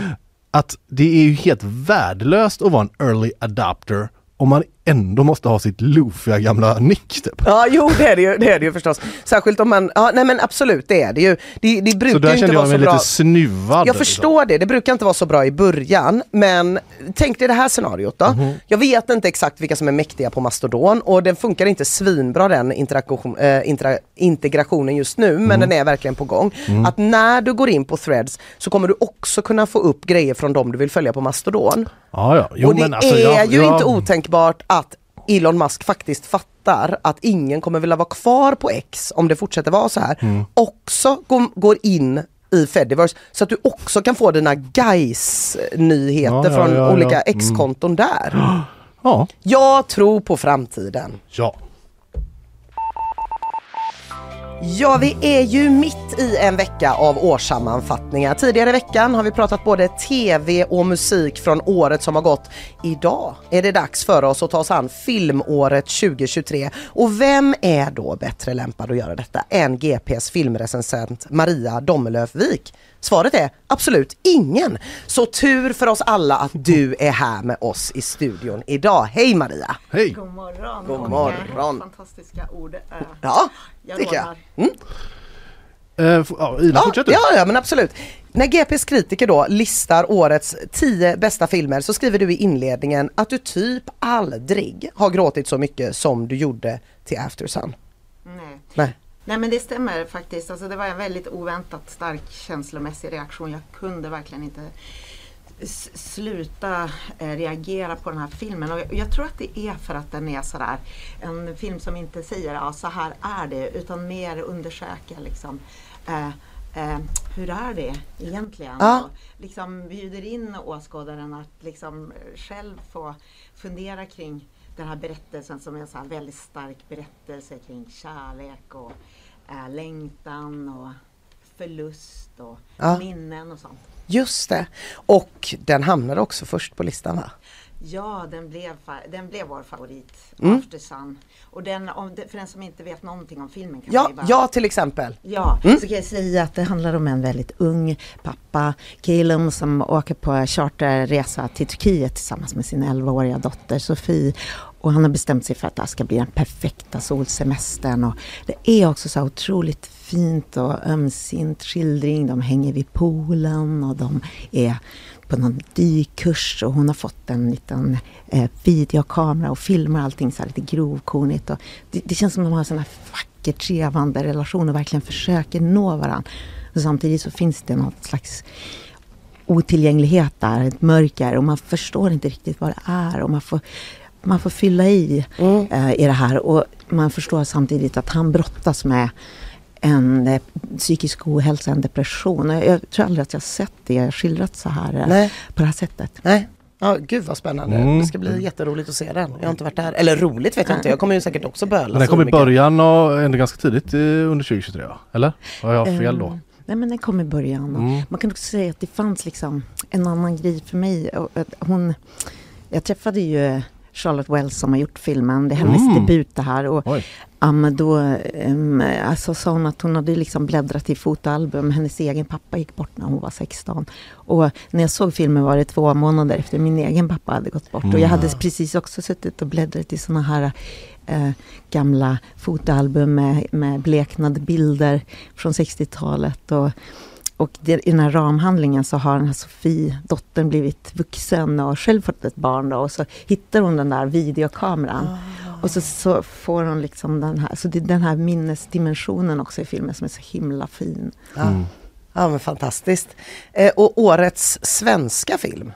att det är ju helt värdelöst att vara en early adapter om man ändå måste ha sitt loofiga gamla nick typ. Ja, jo det är det ju, det är det ju förstås. Särskilt om man, ja nej men absolut det är det ju. Det, det Så brukar där ju inte kände vara jag så mig bra. lite snuvad. Jag förstår det, det brukar inte vara så bra i början. Men tänk dig det här scenariot då. Mhm. Jag vet inte exakt vilka som är mäktiga på Mastodon och den funkar inte svinbra den interaktion, äh, intera, integrationen just nu men Mhm. den är verkligen på gång. Att när du går in på threads så kommer du också kunna få upp grejer från dem du vill följa på Mastodon. Ja, ja. Jo, och det alltså, är jag, ju jag, inte otänkbart att Elon Musk faktiskt fattar att ingen kommer vilja vara kvar på X om det fortsätter vara så här. Mm. Också går, in i Fediverse så att du också kan få dina guys-nyheter Ja, ja, från ja, ja. olika Mm. X-konton där. Ja, Jag tror på framtiden. ja. Ja, vi är ju mitt i en vecka av årssammanfattningar. Tidigare i veckan har vi pratat både TV och musik från året som har gått. Idag är det dags för oss att ta oss an filmåret 2023. Och vem är då bättre lämpad att göra detta än GPs filmrecensent Maria Dommelöfvik? Svaret är absolut ingen. Så tur för oss alla att du är här med oss i studion idag. Hej Maria! Hej! God morgon. God morgon. Fantastiska ord. Ja, jag tycker jag. Eh, f- ja, Ina, Ja, fortsätt du. ja, ja, men absolut. När GPs kritiker då listar årets 10 bästa filmer så skriver du i inledningen att du typ aldrig har gråtit så mycket som du gjorde till After Sun. Nej. Nej. Nej men det stämmer faktiskt. Alltså, det var en väldigt oväntat stark känslomässig reaktion. Jag kunde verkligen inte sluta eh, reagera på den här filmen. Och jag, jag tror att det är för att den är sådär en film som inte säger ja, så här är det utan mer undersöker liksom eh, eh, hur är det egentligen? Ja. Och liksom bjuder in åskådaren att liksom själv få fundera kring den här berättelsen som är en så väldigt stark berättelse kring kärlek och eh, längtan och förlust och Ja. minnen och sånt. Just det. Och den hamnade också först på listan va? Ja, den blev, den blev vår favorit, Mm. After Sun. Och den, om för den som inte vet någonting om filmen kan Ja, bara ja till exempel. Ja, Mm. så kan jag säga att det handlar om en väldigt ung pappa, Calum, som åker på charterresa till Turkiet tillsammans med sin 11-åriga dotter Sofie. Och han har bestämt sig för att det här ska bli den perfekta solsemestern. Och det är också så otroligt fint och ömsint skildring. De hänger vid poolen och de är på någon dykkurs och hon har fått en liten eh, videokamera och filmar allting så här lite grovkornigt. Och det, det känns som de har sån här vacker trevande relation och verkligen försöker nå varandra. Och samtidigt så finns det något slags otillgänglighet där, ett mörker och man förstår inte riktigt vad det är och man får, man får fylla i eh, i det här och man förstår samtidigt att han brottas med en eh, psykisk ohälsa, en depression. Jag, jag tror aldrig att jag sett det skildrat så här eh, Nej. på det här sättet. Nej. Ja, gud vad spännande. Mm. Det ska bli jätteroligt att se den. Jag har inte varit där. Eller roligt vet jag inte. Jag kommer ju säkert också böla. Den kom i början och ändå ganska tidigt eh, under 2023 va? Eller? Har jag fel då? Nej men den kom i början. Mm. Man kan också säga att det fanns liksom en annan grej för mig. Hon, jag träffade ju Charlotte Wells som har gjort filmen. Det är hennes Mm. debut det här. Och, Oj. men då um, alltså, sa hon att hon hade liksom bläddrat i fotoalbum. Hennes egen pappa gick bort när hon var 16. Och när jag såg filmen var det två månader efter min egen pappa hade gått bort. Och jag hade precis också suttit och bläddrat i såna här eh, gamla fotoalbum med, med bleknade bilder från 60-talet. Och, och det, i den här ramhandlingen så har den här Sofie, dottern, blivit vuxen och själv fått ett barn. Då, och så hittar hon den där videokameran. Och så, så får hon liksom den här, så det är den här minnesdimensionen också i filmen som är så himla fin. Ja. ja, men fantastiskt. Eh, och årets svenska film.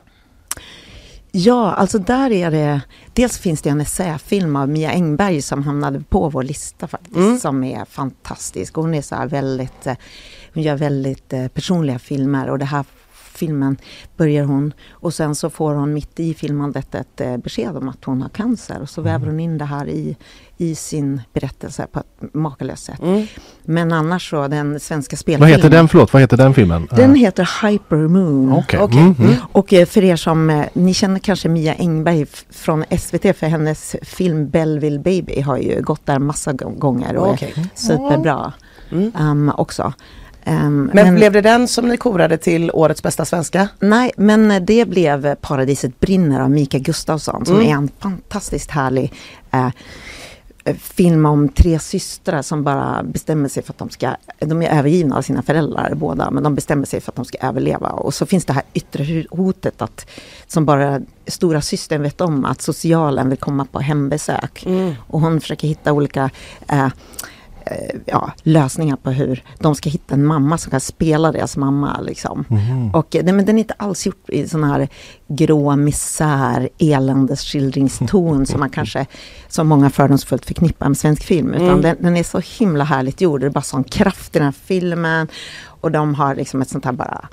Ja, alltså där är det... Dels finns det en essäfilm av Mia Engberg som hamnade på vår lista faktiskt, Mm. som är fantastisk. Och Hon är så här väldigt... eh, Hon gör väldigt eh, personliga filmer och det här filmen börjar hon och sen så får hon mitt i filmandet ett eh, besked om att hon har cancer och så väver hon in det här i, i sin berättelse på ett makalöst sätt. Men annars så, den svenska Vad spelfilmen... heter den, förlåt, vad heter den filmen? Den Eh, heter Hypermoon. Okej. Okej. Mm, mm. Och eh, för er som, eh, ni känner kanske Mia Engberg från SVT för hennes film Belleville Baby har ju gått där massa gå- gånger och Okej. är superbra Mm. um, också. Um, Men, blev det den som ni korade till årets bästa svenska? Nej, men det blev Paradiset brinner av Mika Gustafsson som Mm. är en fantastiskt härlig eh, film om tre systrar som bara bestämmer sig för att de ska, de är övergivna av sina föräldrar båda, men de bestämmer sig för att de ska överleva. Och så finns det här yttre hotet att, som bara stora systern vet om, att socialen vill komma på hembesök. Och hon försöker hitta olika eh, ja, lösningar på hur de ska hitta en mamma som kan spela deras mamma. Liksom. Och, eh, nej, men den är inte alls gjort i sån här grå misär, eländesskildringston som man kanske, som många fördomsfullt förknippar med svensk film. Utan den, den är så himla härligt gjord. Det är bara sån kraft i den här filmen. Och de har liksom ett sånt här bara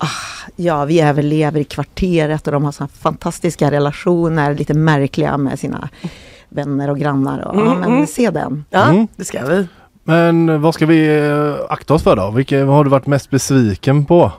Ah, ja, vi överlever i kvarteret och de har såna fantastiska relationer, lite märkliga med sina vänner och grannar. Och, ja, men se den. Ja, Mm. det ska vi. Men vad ska vi eh, akta oss för då? Vilka vad har du varit mest besviken på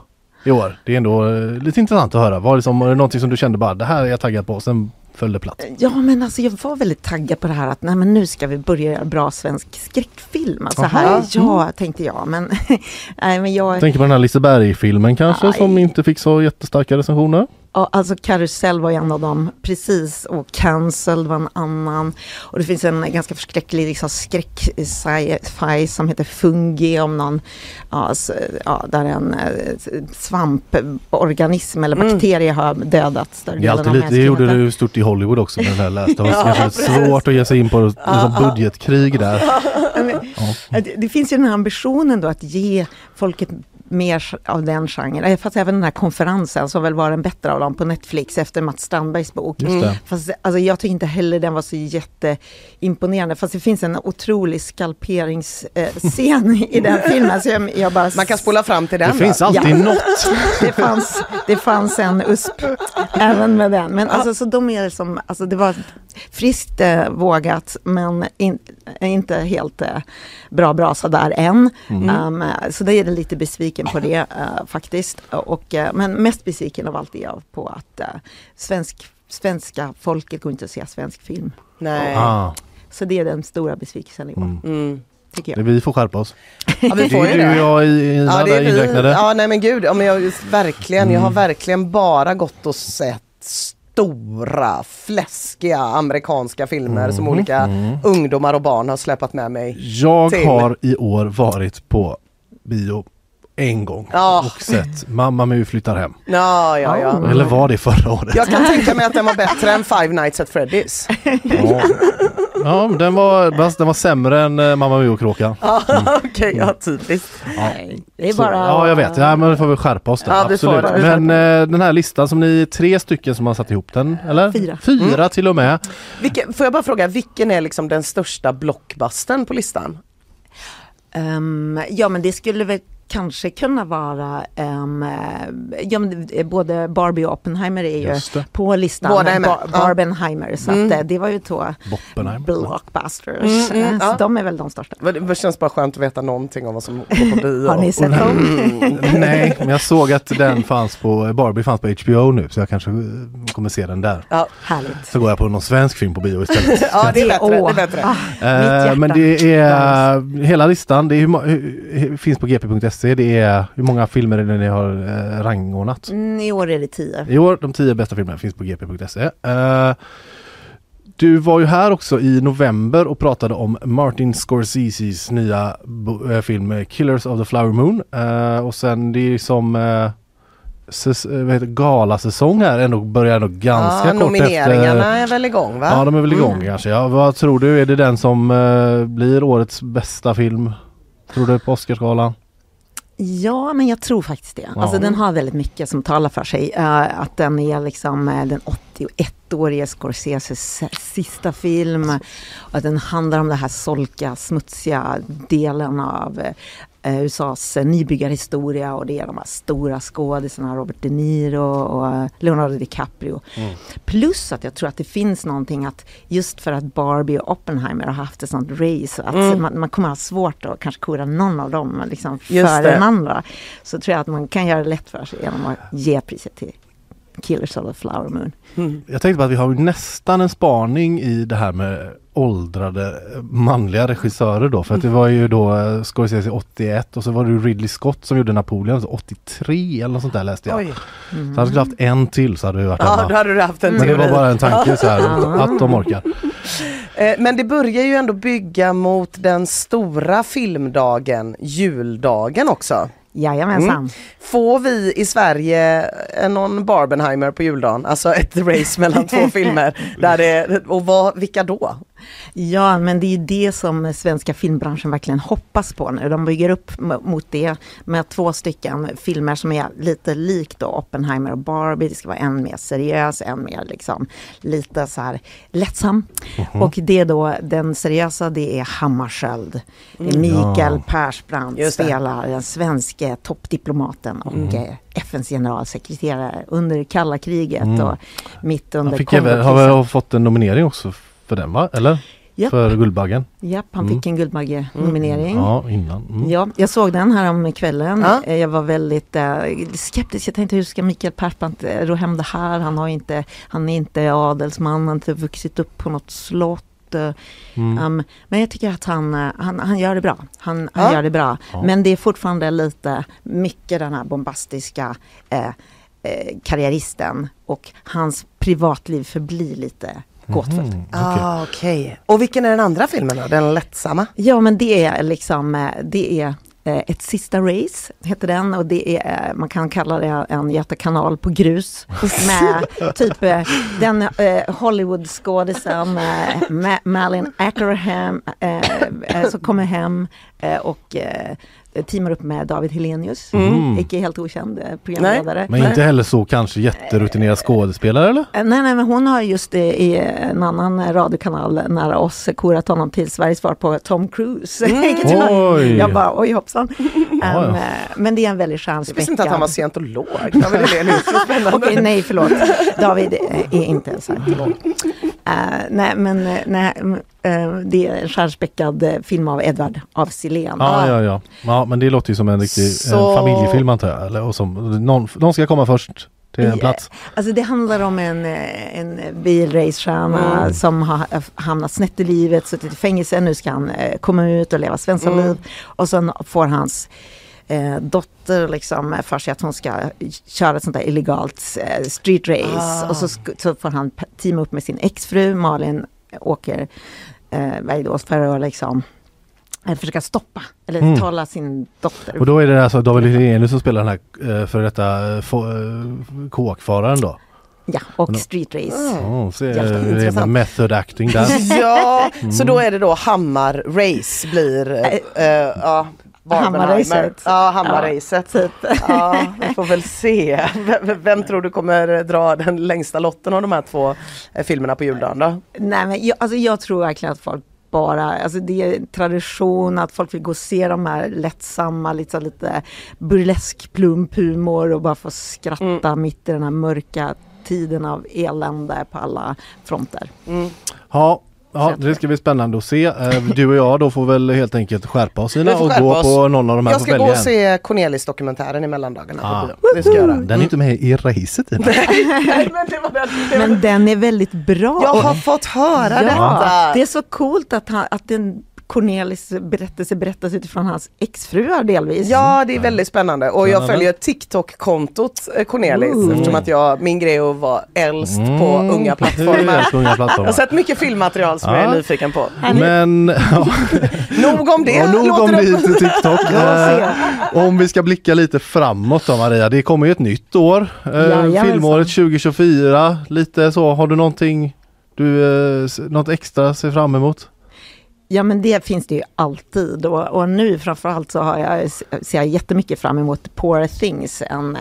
i år? Det är ändå eh, lite intressant att höra. Var det, som, var det någonting som du kände bara det här är jag taggad på sen föll det platt? Ja men alltså jag var väldigt taggad på det här att nej men nu ska vi börja göra bra svensk skräckfilm. Alltså Aha. här, ja tänkte jag men, nej men jag, Tänker på den här Liseberg-filmen kanske Aj. som inte fick så jättestarka recensioner? Ja, alltså Karusell var ju en av dem, precis. Och Cancelled var en annan. Och det finns en ganska förskräcklig liksom, skräck-sci-fi som heter Fungi om någon, ja, s- ja, där en eh, svamporganism eller bakterie har dödat större Det, är alltid lite, det gjorde ju stort i Hollywood också när den här läste. Det var Ja, svårt att ge sig in på liksom, budgetkrig där. Ja, men, det, det finns ju den här ambitionen då att ge folket mer av den genren. Eh, Fast även den här konferensen som väl var den bättre av dem på Netflix efter Mats Strandbergs bok. Det. Fast alltså, jag tycker inte heller den var så jätteimponerande. Fast det finns en otrolig skalperingsscen i den filmen. Så jag, jag bara, Man kan spola fram till den Det finns alltid Ja. något. det, fanns, det fanns en USP även med den. Men alltså, så de är som, alltså, det var friskt eh, vågat men in, inte helt eh, bra bra sådär än. Um, så det är lite besviken på det eh, faktiskt. Och, eh, men mest besviken av allt är jag på att uh, svensk, svenska folket går inte att se svensk film. Nej. Ah, Så det är den stora besvikelsen i år, mm. Mm. Det. Vi får skärpa oss. Ja, vi Det får ju är du och det. jag i, i Ja, det är vi. inräknade. Ja, nej men gud. Ja, men jag, verkligen, jag har Mm. verkligen bara gått och sett stora, fläskiga amerikanska filmer som Mhm, olika mm. ungdomar och barn har släpat med mig. Jag till. har i år varit på bio en gång Ja. och sett Mamma Mu flyttar hem. Ja, ja, ja. Eller var det förra året? Jag kan tänka mig att den var bättre än Five Nights at Freddy's. Ja, ja den var, den var sämre än eh, Mamma Mu och Kråkan. Ja, Okej, ja typiskt. Nej, det är Så, bara ja jag vet, ja, men vi får väl skärpa oss där. Ja, vi får absolut. det. Men eh, den här listan som ni är tre stycken som har satt ihop den, eller? Fyra. Fyra till och med. Vilken, får jag bara fråga, vilken är liksom den största blockbustern på listan? Ehm, ja men det skulle väl kanske kunna vara, ehm, ja det- både Barbie och Oppenheimer är ju på listan. Båda är med, Bar-. Barbenheimer, så Mm. att, eh, det var ju två blockbusters. Mm, mm, Eh, så ja. de är väl de största. Det känns bara skönt att veta någonting om vad som går på bio. Har ni sett dem? Mm. Nej, men jag såg att den fanns på, Barbie fanns på HBO nu så jag kanske eh, kommer se den där. Ja, Härligt. Så går jag på någon svensk film på bio istället. ja det är bättre. Det är bättre. ah, Eh, men det är hela listan, det är hur, må- hur, hur, finns på gp.se, det är hur många filmer är det ni har eh, rangordnat? Mm, I år är det tio. I år, de tio bästa filmerna finns på gp.se. Eh, du var ju här också i november och pratade om Martin Scorseses nya eh, film eh, Killers of the Flower Moon. Eh, och sen det är som eh, säs- heter, galasäsong här ändå börjar ändå ganska ja, kort nomineringarna efter. är väl igång va? Ja de är väl igång Mm. kanske. Ja, vad tror du, är det den som eh, blir årets bästa film? Tror du på Oscarsgalan? Ja, men jag tror faktiskt det. Ja. Alltså den har väldigt mycket som talar för sig. Eh, att den är liksom eh, den 81-årige Scorseses sista film. Och att den handlar om den här solka, smutsiga delen av eh, USAs nybyggarhistoria. Och det är de här stora skådisarna, Robert De Niro och eh, Leonardo DiCaprio. Plus att jag tror att det finns någonting att just för att Barbie och Oppenheimer har haft ett sånt race. Att Mm. man, man kommer ha svårt att kanske kora någon av dem liksom, före den andra. Så tror jag att man kan göra det lätt för sig genom att ge priset till Killers of the Flower Moon. Jag tänkte på att vi har ju nästan en spaning i det här med åldrade manliga regissörer då. För att det var ju då eh, Scorsese 81 och så var det ju Ridley Scott som gjorde Napoleon så 83 eller något sånt där läste jag. Oj. Så hade skulle haft en till så hade vi varit Ja, då hade du haft en Men det var bara en tanke så här att de orkar. Eh, Men det börjar ju ändå bygga mot den stora filmdagen, juldagen också. Jajamensan. Mm. Får vi i Sverige eh, någon Barbenheimer på juldagen? Alltså ett race mellan två filmer. Där det, och vad, vilka då? Ja, men det är ju det som svenska filmbranschen verkligen hoppas på nu. De bygger upp mot det med två stycken filmer som är lite likt då Oppenheimer och Barbie. Det ska vara en mer seriös, en mer liksom lite så här lättsam. Och det är då den seriösa, det är Hammarskjöld. Det är Mikael Ja. Persbrandt spelar den svenske toppdiplomaten och eh, FNs generalsekreterare under kalla kriget Mm. och mitt under Han fick även, har väl fått en nominering också för den va? Eller? Japp. för Guldbaggen. Japp, han Mm. fick en Guldbagge-nominering. Ja, innan. Mm. Ja, jag såg den här om kvällen. Ja. Eh, Jag var väldigt eh, skeptisk. Jag tänkte hur ska Mikael Persbrandt ro hem det här? Han, har inte, han är inte adelsman, han har inte vuxit upp på något slott. eh, Mm. Um, men jag tycker att han, han, han gör det bra. Han, han Ja. gör det bra. Ja. Men det är fortfarande lite mycket den här bombastiska eh, eh, karriäristen och hans privatliv förblir lite gåtfullt. Mm, okej. Ah, okej. Och vilken är den andra filmen då? Den lättsamma? Ja men det är liksom, eh, det är eh, ett sista race, heter den och det är, eh, man kan kalla det en Göta kanal på grus. Med typ den eh, Hollywood-skådisen eh, Ma- Malin Ackerham eh, som kommer hem och teamar upp med David Helenius, Mm. icke helt okänd eh, programledare. Men inte heller så kanske jätterutinerad skådespelare eller? Eh, Nej, nej, men hon har just eh, i en annan radiokanal nära oss korat honom till Sveriges svar på Tom Cruise. Jag- Oj. Jag bara, oj hoppsan. Um, eh, men det är en väldigt Jag visste inte att han var scientolog. David. Okej, nej förlåt. David eh, är inte en scientolog. Eh, nej, men eh, nej, eh, det är en stjärnspäckad film av Edvard af Sillén. Ja, ja, ja. Ja, men det låter ju som en riktig Så- en familjefilm antar jag. Eller, och som, någon, någon ska komma först till en plats. Alltså det handlar om en, en bilracestjärna Mm. som har hamnat snett i livet, suttit i fängelse, nu ska han komma ut och leva Svenssonliv. Mm. Och sen får hans eh, dotter liksom för sig att hon ska köra ett sånt där illegalt eh, street race. Ah. Och så, så får han teama upp med sin exfru Malin åker eh, Bergdås för att liksom eh, försöka stoppa eller Mm. tala sin dotter. Och då är det alltså David Hellenius som spelar den här eh, för detta eh, kåkfararen då. Ja, och street race. Oh, det är intressant. method acting där. Ja, Mm. så då är det då Hammar-race blir... eh, eh, ja, Barbenheimer. Hammarracet. Ja, Hammarracet. Typ. Ja, vi får väl se. Vem, vem tror du kommer dra den längsta lotten av de här två eh, filmerna på juldagen då? Nej men jag, alltså jag tror verkligen att folk bara, alltså det är tradition att folk vill gå och se de här lättsamma, lite, så lite burlesk plump humor och bara få skratta mitt i den här mörka tiden av elände på alla fronter. Ja, ja, det ska bli spännande att se. Eh, Du och jag då får väl helt enkelt skärpa oss Ina Vi får och skärpa gå oss. på någon av de här Jag ska gå och se Cornelis-dokumentären i mellandagarna. Ah. Det ska jag göra. Den är inte med i racet Ina. Nej, men det var den, Men den är väldigt bra. Jag har fått höra ja, detta. det är så coolt att, han, att den Cornelis berättelse berättas utifrån hans exfruar delvis. Ja, det är väldigt spännande och jag följer TikTok-kontot eh, Cornelis Ooh. eftersom att jag, min grej är att vara äldst på Mm. unga plattformar. På unga Jag har plattformar. sett mycket filmmaterial som jag Ja. är nyfiken på. Men ja, Nog om det. ja, nog om det- TikTok. Eh, om vi ska blicka lite framåt då Maria, det kommer ju ett nytt år. Eh, filmåret 2024, lite så. Har du någonting du, eh, något extra ser fram emot? Ja men det finns det ju alltid och, och nu framförallt så har jag, ser jag jättemycket fram emot Poor Things, en,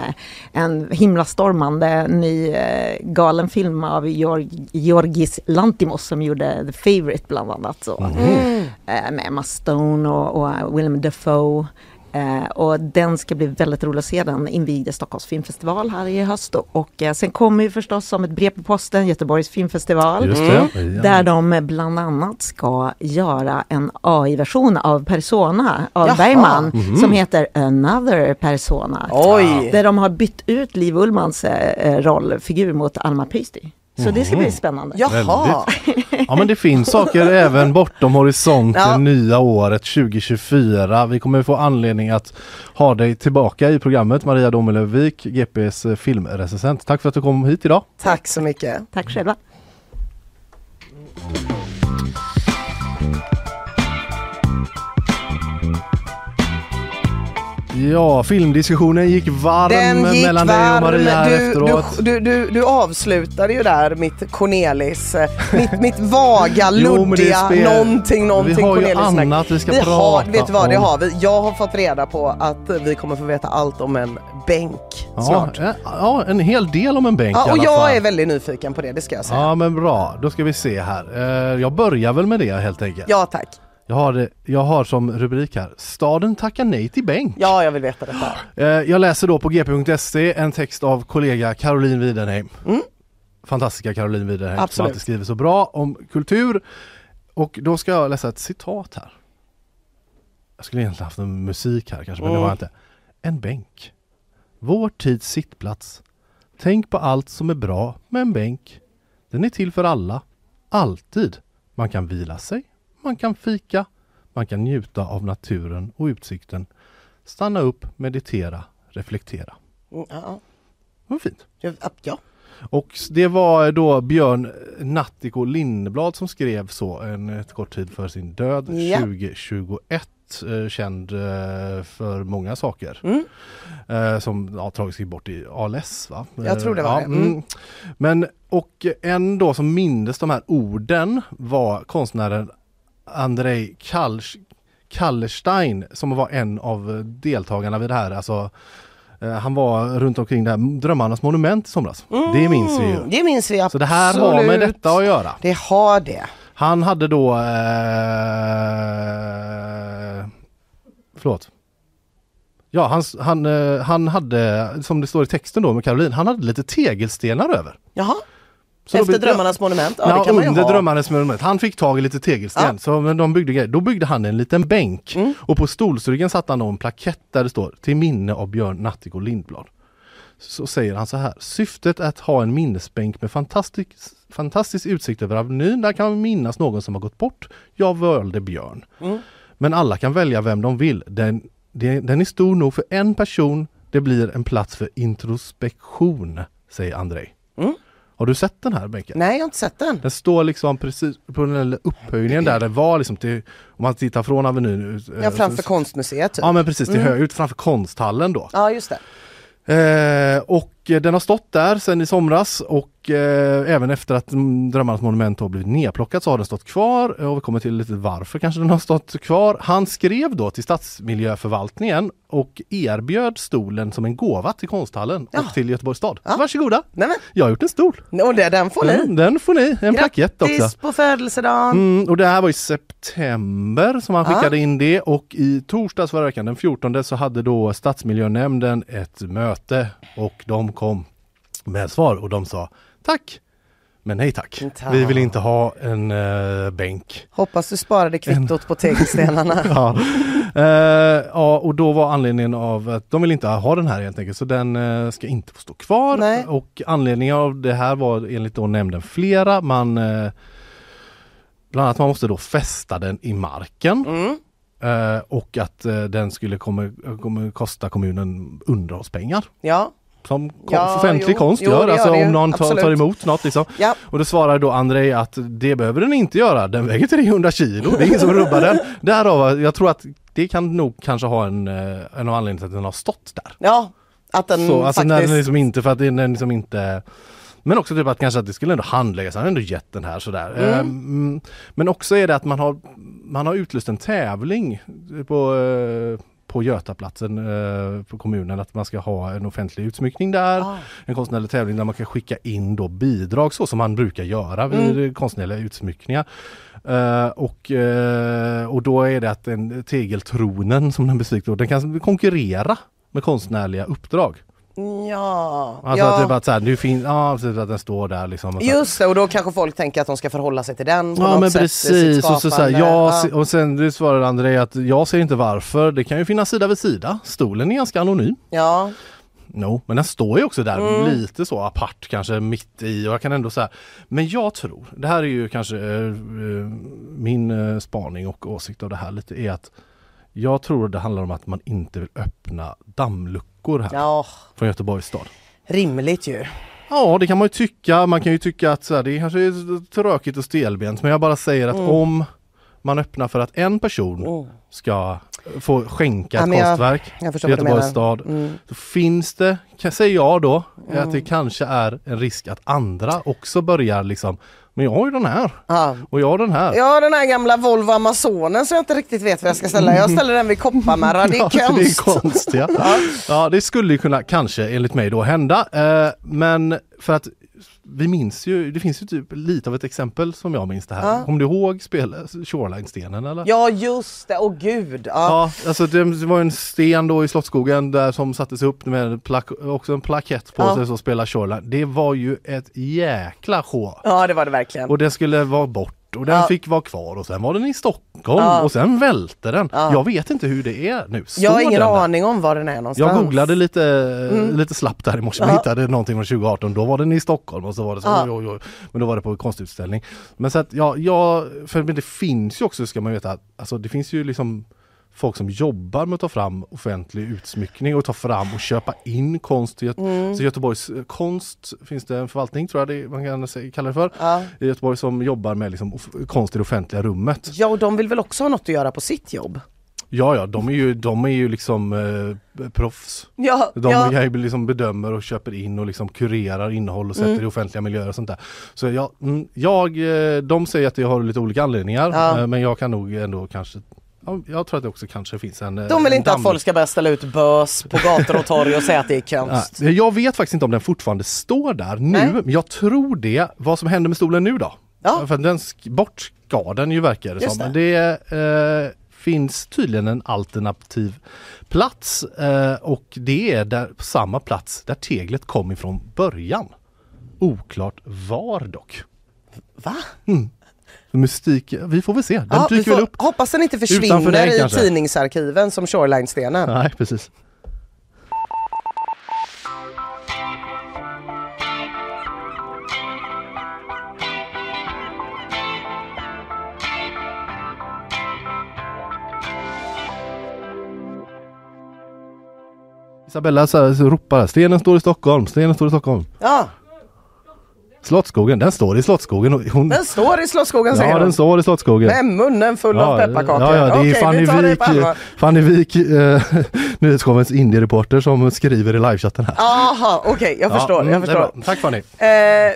en himlastormande ny eh, galen film av Georg, Georgis Lantimos som gjorde The Favourite bland annat. Så. Mm. Med Emma Stone och, och Willem Dafoe. Eh, och den ska bli väldigt rolig att se. Den invigde Stockholms filmfestival här i höst. Och, och eh, sen kommer ju förstås som ett brev på posten Göteborgs filmfestival. Just det. Ja. Där de bland annat ska göra en AI-version av Persona av Jaha. Bergman Mhm. som heter Another Persona. Oj! Där de har bytt ut Liv Ullmans eh, rollfigur mot Alma Pöysti. Så det ska Mhm. bli spännande. Jaha. Ja men det finns saker även bortom horisonten Ja. nya året 2024. Vi kommer få anledning att ha dig tillbaka i programmet Maria Domelövik, GPs eh, filmrecensent. Tack för att du kom hit idag. Tack så mycket. Tack själva. Ja, filmdiskussionen gick varm Den gick mellan dig och Maria Du, efteråt. du, du, du, avslutade ju där mitt Cornelis, eh, mitt, mitt vaga, luddiga, någonting, någonting Vi har ju Cornelis-snack. annat vi ska vi prata har, Vet du vad, det har vi. Jag har fått reda på att vi kommer få veta allt om en bänk Ja, snart. eh, ja, en hel del om en bänk Ja, i och alla jag fall. är väldigt nyfiken på det, det ska jag säga. Ja men bra, då ska vi se här. Eh, Jag börjar väl med det helt enkelt. Ja, tack. Jag, har, det- jag har som rubrik här, Staden tackar nej till bänk. Ja, jag vill veta detta. Eh, Jag läser då på gp.se en text av kollega Caroline Widenheim. Mm. Fantastiska Caroline Widenheim som Absolut. alltid skriver så bra om kultur. och då ska jag läsa ett citat här. Jag skulle egentligen haft en musik här kanske, men det Mm. var inte. En bänk. Vår tids sittplats. Tänk på allt som är bra med en bänk. Den är till för alla. Alltid. Man kan vila sig. Man kan fika. Man kan njuta av naturen och utsikten. Stanna upp, meditera, reflektera. Mm, ja, Det var fint. ja. ja. Och det var då Björn Nattiko Lindblad som skrev så en ett kort tid för sin död Ja. 2021. eh, Känd eh, för många saker. Mm. Eh, Som ja, tragiskt gick bort i ALS va? Jag tror det var Eh, det. Mm. Men och en då som mindes de här orden var konstnären Andrei Kalsch Kallerstein som var en av deltagarna vid det här. Alltså, eh, han var runt omkring det här Drömmarnas monument i somras. Det minns vi ju. Mm, Det minns vi Så det här har med absolut. detta att göra. Det har det. Han hade då... Eh, förlåt. Ja, han, han, eh, han hade, som det står i texten då med Caroline, han hade lite tegelstenar över. Jaha. Så Efter byggde- Drömmarnas monument? Ja, Ja, det kan man ju under ha. Drömmarnas monument. Han fick tag i lite tegelsten, Ja. så men de byggde. Då byggde han en liten bänk Mm. och på stolsryggen satte han en plakett där det står till minne av Björn Nattiko Lindblad. Så säger han så här. Syftet att ha en minnesbänk med fantastisk, fantastisk utsikt över Avenyn. Där kan man minnas någon som har gått bort. Jag valde Björn. Mm. Men alla kan välja vem de vill. Den, den är stor nog för en person. Det blir en plats för introspektion, säger Andrei. Mm. Har du sett den här bänken? Nej, jag har inte sett den. Den står liksom precis på den där upphöjningen där det var liksom till, om man tittar från Avenyn ut, eh, Ja, framför så- konstmuseet typ. Ja men precis, till Mm. höger, ut framför konsthallen då. Ja, just det. Eh, och den har stått där sedan i somras och eh, även efter att mm, Drömmarnas monument har blivit nedplockat så har den stått kvar och vi kommer till lite varför kanske den har stått kvar. Han skrev då till stadsmiljöförvaltningen och erbjöd stolen som en gåva till konsthallen Ja. och till Göteborgs stad. Ja. Varsågoda! Nej, men. Jag har gjort en stol. Och det, den får ni. Mm, den får ni, en plakett också. Grattis på födelsedagen! Mm, och det här var i september som han Ja. skickade in det och i torsdags förra veckan den 14 så hade då stadsmiljönämnden ett möte och de kom med svar och de sa tack men nej tack. Tack. Vi vill inte ha en eh, bänk. Hoppas du sparade kvittot på tegelstenarna. Ja. Eh, ja, och då var anledningen av att de vill inte ha den här helt enkelt så den eh, ska inte få stå kvar. Nej. Och anledningen av det här var enligt då nämnden flera. Man eh, Bland annat man måste då fästa den i marken. Mm. Eh, och att eh, den skulle kommer, kommer kosta kommunen underhållspengar. Ja, Som Ja, offentlig jo. konst Jo, gör, gör alltså ju. om någon tar, tar emot något liksom. ja. Och då svarar då Andrei att det behöver den inte göra, den väger 300 kilo, det är ingen som rubbar den. Därav, jag tror att det kan nog kanske ha en, eh, en av anledningarna till att den har stått där. ja. Att den Så, alltså när faktiskt... den liksom inte, för att den liksom inte men också typ att kanske att det skulle ändå handläggas, han har ändå gett den här sådär. Mm. Ehm, men också är det att man har, man har utlyst en tävling på, eh, på Götaplatsen eh, på kommunen att man ska ha en offentlig utsmyckning där. Ah. En konstnärlig tävling där man kan skicka in då bidrag så som man brukar göra vid Mm. konstnärliga utsmyckningar. Eh, och, eh, och då är det att en tegeltronen som den då, den kan konkurrera med konstnärliga uppdrag. Ja, Alltså ja. att det bara så här, nu finns, ja precis att den står där liksom. Och just det och då kanske folk tänker att de ska förhålla sig till den på Ja något men sätt, precis och så, så här, jag, Ja. och sen du svarar André att jag ser inte varför. Det kan ju finnas sida vid sida. Stolen är ganska anonym. ja, No, men den står ju också där Mm. lite så apart kanske mitt i och jag kan ändå säga Men jag tror, det här är ju kanske eh, eh, min eh, spaning och åsikt av det här lite är att Jag tror det handlar om att man inte vill öppna dammluckor här ja, från Göteborgs stad. rimligt ju. Ja det kan man ju tycka, man kan ju tycka att så här, det kanske är tråkigt och stelbent men jag bara säger att Mm. om man öppnar för att en person Mm. ska få skänka Ja, ett jag- konstverk Jag till Göteborgs stad Mm. då finns det, säger jag då, Mm. att det kanske är en risk att andra också börjar liksom Men jag har ju den här Ja. och jag har den här. Jag har den här gamla Volvo Amazonen som jag inte riktigt vet vad jag ska ställa. Jag ställer den vid Kopparmärra, det är Ja, konst. det är konst ja. ja det skulle ju kunna kanske enligt mig då hända eh, men för att vi minns ju, det finns ju typ lite av ett exempel som jag minns det här. Ja. Kommer du ihåg spel, Shoreline-stenen eller? Ja just det, åh gud. Ja. Ja, alltså det var en sten då i Slottsskogen där som sattes upp med plak också en plakett på Ja. sig som spelar Shoreline. Det var ju ett jäkla sjå. ja det var det verkligen. Och det skulle vara bort och den Ja. fick vara kvar och sen var den i Stockholm Ja. och sen välte den. Ja. Jag vet inte hur det är nu. Jag har Står ingen aning om var den är någonstans. Jag googlade lite, Mm. lite slappt där i morse och hittade någonting från 2018. Då var den i Stockholm och så var det så, oj, oj, oj. Men då var det på konstutställning. Men så att ja, ja för men det finns ju också ska man veta, att, alltså det finns ju liksom folk som jobbar med att ta fram offentlig utsmyckning och ta fram och köpa in konst. Mm. Så Göteborgs eh, konst finns det en förvaltning tror jag det, man kan kalla det för. Ja. I Göteborg som jobbar med liksom konst i det offentliga rummet. Ja, och de vill väl också ha något att göra på sitt jobb? Ja, ja, de är ju, de är ju liksom eh, proffs. Ja, De ja. liksom bedömer och köper in och liksom kurerar innehåll och sätter Mm. i offentliga miljöer och sånt där. Så jag, mm, jag, eh, de säger att det har lite olika anledningar Ja. eh, men jag kan nog ändå kanske ja, Jag tror att det också kanske finns en... De vill en inte att damm- folk ska börja ställa ut bös på gator och torg och säga att det är konst. Ja, jag vet faktiskt inte om den fortfarande står där nu, Nej. men jag tror det. Vad som händer med stolen nu då? Ja. För den bort ska den ju verkar det Just som. Men det eh, finns tydligen en alternativ plats eh, och det är där, på samma plats där teglet kom ifrån början. Oklart var dock. Va? Mystik, vi får väl se. Den Ja, dyker väl upp. hoppas den inte försvinner dig i kanske. tidningsarkiven som Shoreline-stenen. Nej, precis. Isabella så här, så ropar stenen står i Stockholm, stenen står i Stockholm. Ja, Slottsskogen, den står i Slottsskogen. Och hon, den står i Slottsskogen säger ja, de. den står i Slottsskogen. Med munnen full av pepparkakor. Ja, ja, det är Okej, Fanny vi Wik. Fanny Wik eh, nyhetsshowens indie-reporter som skriver i livechatten här. Aha, okej, jag Ja, förstår. mm, jag är förstår. Tack Fanny. Eh,